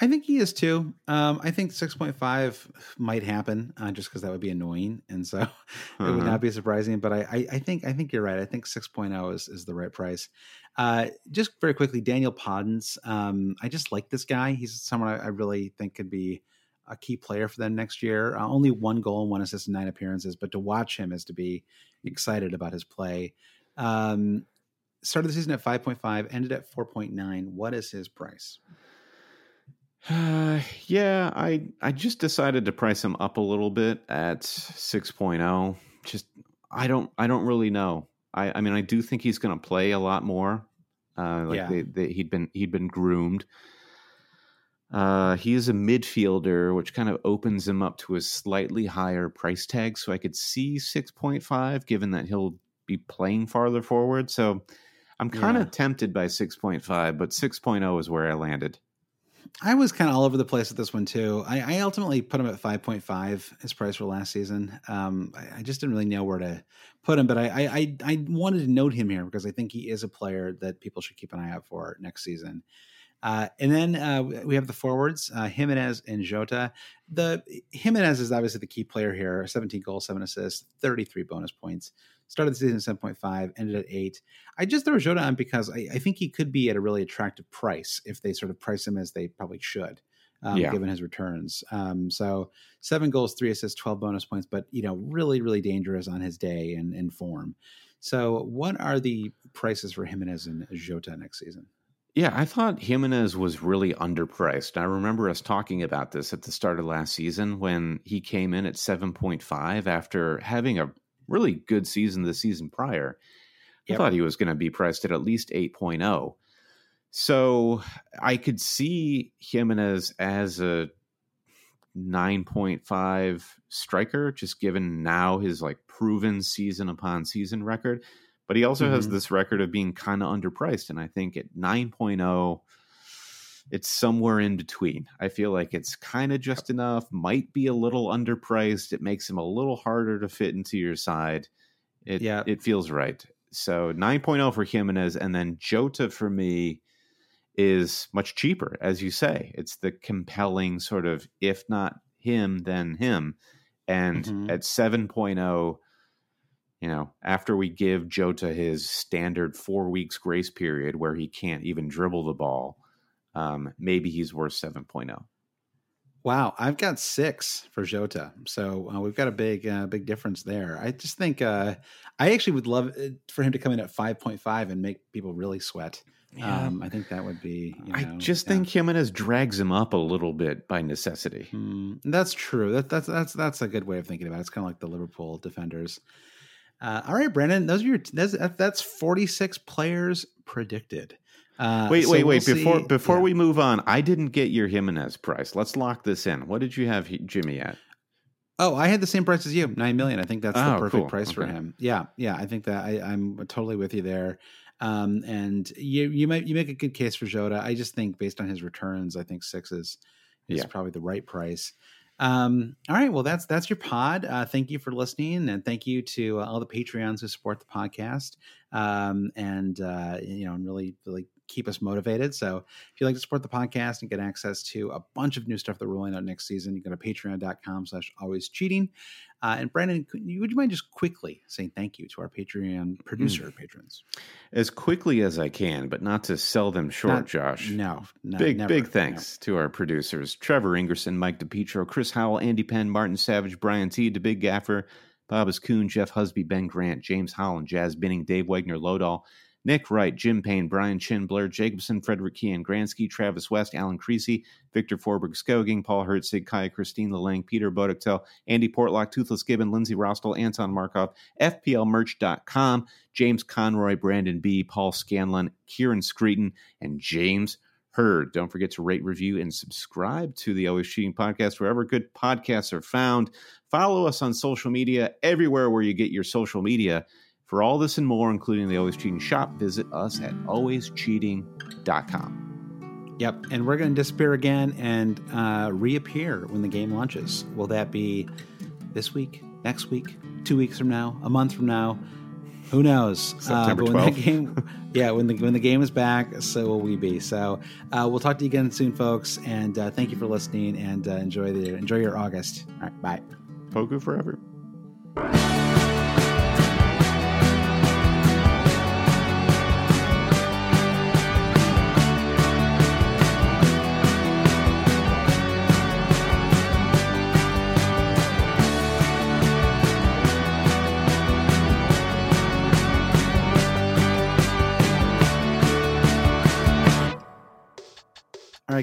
A: I think he is too. Um, I think 6.5 might happen uh, just because that would be annoying, and so uh-huh. it would not uh-huh. be surprising. But I, I, I, think I think you're right. I think 6.0 is, is the right price. Uh, just very quickly, Daniel Podence. Um, I just like this guy. He's someone I, I, really think could be a key player for them next year. Uh, only one goal and one assist in nine appearances, but to watch him is to be excited about his play. Um, started the season at 5.5, ended at 4.9. What is his price?
B: Uh, yeah, I I just decided to price him up a little bit at 6.0. Just I don't I don't really know. I I mean I do think he's going to play a lot more. Uh, like yeah. they, they, he'd been he'd been groomed. Uh, he is a midfielder, which kind of opens him up to a slightly higher price tag. So I could see 6.5, given that he'll be playing farther forward. So I'm kind yeah. of tempted by 6.5, but 6.0 is where I landed.
A: I was kind of all over the place with this one too. I, I ultimately put him at 5.5 his price for last season. Um, I, I, just didn't really know where to put him, but I, I, I wanted to note him here because I think he is a player that people should keep an eye out for next season. Uh, and then uh, we have the forwards, uh, Jimenez and Jota. The Jimenez is obviously the key player here. 17 goals, seven assists, 33 bonus points. Started the season at 7.5, ended at 8. I just throw Jota on because I, I, think he could be at a really attractive price if they sort of price him as they probably should. Um, yeah. given his returns. Um, so seven goals, three assists, 12 bonus points, but, you know, really, really dangerous on his day and in form. So what are the prices for Jimenez and Jota next season?
B: Yeah, I thought Jimenez was really underpriced. I remember us talking about this at the start of last season when he came in at 7.5 after having a really good season the season prior. Yep. I thought he was going to be priced at at least 8.0. So I could see Jimenez as as a 9.5 striker, just given now his like proven season upon season record. But he also mm-hmm. has this record of being kind of underpriced. And I think at 9.0, it's somewhere in between. I feel like it's kind of just enough, might be a little underpriced. It makes him a little harder to fit into your side. It, yeah. it feels right. So 9.0 for Jimenez, and then Jota for me is much cheaper, as you say. It's the compelling sort of, if not him, then him. And mm-hmm. at 7.0, you know, after we give Jota his standard four weeks grace period where he can't even dribble the ball, um, maybe he's worth 7.0.
A: Wow, I've got six for Jota, so uh, we've got a big, uh, big difference there. I just think uh, I actually would love uh, for him to come in at five point five and make people really sweat. Yeah. Um, I think that would be.
B: You know, I just yeah. think Jimenez drags him up a little bit by necessity.
A: Mm, that's true. That, that's that's that's a good way of thinking about it. It's kind of like the Liverpool defenders. Uh, all right, Brandon, those are your that's, that's 46 players predicted.
B: Uh, wait, so wait, wait! We'll before see. before yeah. we move on, I didn't get your Jimenez price. Let's lock this in. What did you have Jimmy at?
A: Oh, I had the same price as you, nine million. I think that's oh, the perfect cool. price okay. for him. Yeah, yeah, I think that I, I'm totally with you there. Um, and you you might you make a good case for Jota. I just think based on his returns, I think six is is yeah. probably the right price. Um, all right, well that's that's your pod. Uh, thank you for listening, and thank you to uh, all the Patreons who support the podcast. Um, and uh, you know, and really really keep us motivated. So if you'd like to support the podcast and get access to a bunch of new stuff that we're rolling out next season, you go to patreon.com slash always cheating. Uh, and Brandon, would you mind just quickly saying thank you to our Patreon producer mm. patrons?
B: As quickly as I can, but not to sell them short, not, Josh.
A: No, no
B: big
A: never,
B: big thanks no. to our producers: Trevor Ingerson, Mike DePietro, Chris Howell, Andy Penn, Martin Savage, Brian T, the Big Gaffer, Bob Coon, Jeff Husby, Ben Grant, James Holland, Jazz Binning, Dave Wagner, Lodahl. Nick Wright, Jim Payne, Brian Chin, Blair Jacobson, Frederick Kean, Gransky, Travis West, Alan Creasy, Victor Forberg Skoging, Paul Hertzig, Kaya Christine Lelang, Peter Bodektel, Andy Portlock, Toothless Gibbon, Lindsay Rostel, Anton Markov, FPLmerch.com, James Conroy, Brandon B., Paul Scanlon, Kieran Screeton, and James Hurd. Don't forget to rate, review, and subscribe to the Always Cheating Podcast wherever good podcasts are found. Follow us on social media, everywhere where you get your social media. For all this and more, including the Always Cheating shop, visit us at alwayscheating.com.
A: Yep, and we're going to disappear again and uh, reappear when the game launches. Will that be this week, next week, two weeks from now, a month from now? Who knows?
B: September uh, but
A: when the game, yeah, when the when the game is back, so will we be. So uh, we'll talk to you again soon, folks. And uh, thank you for listening. And uh, enjoy the enjoy your August. All right, bye.
B: Poku forever.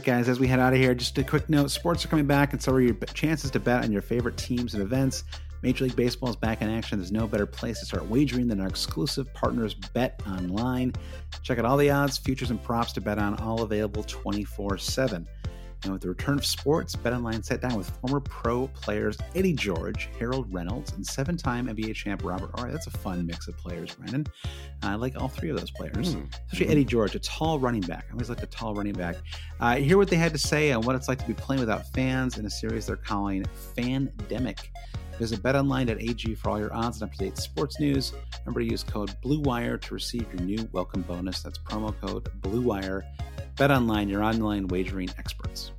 A: Right, guys, as we head out of here, just a quick note sports are coming back, and so are your chances to bet on your favorite teams and events. Major League Baseball is back in action. There's no better place to start wagering than our exclusive partners, Bet Online. Check out all the odds, futures, and props to bet on, all available 24 7. And with the return of sports, BetOnline sat down with former pro players Eddie George, Harold Reynolds, and seven time NBA champ Robert Horry. That's a fun mix of players, Brandon. I like all three of those players, mm. especially Eddie George, a tall running back. I always like a tall running back. Uh, hear what they had to say on what it's like to be playing without fans in a series they're calling Fandemic. Visit betonline.ag for all your odds and up to date sports news. Remember to use code BLUEWIRE to receive your new welcome bonus. That's promo code BLUEWIRE. BetOnline, your online wagering experts.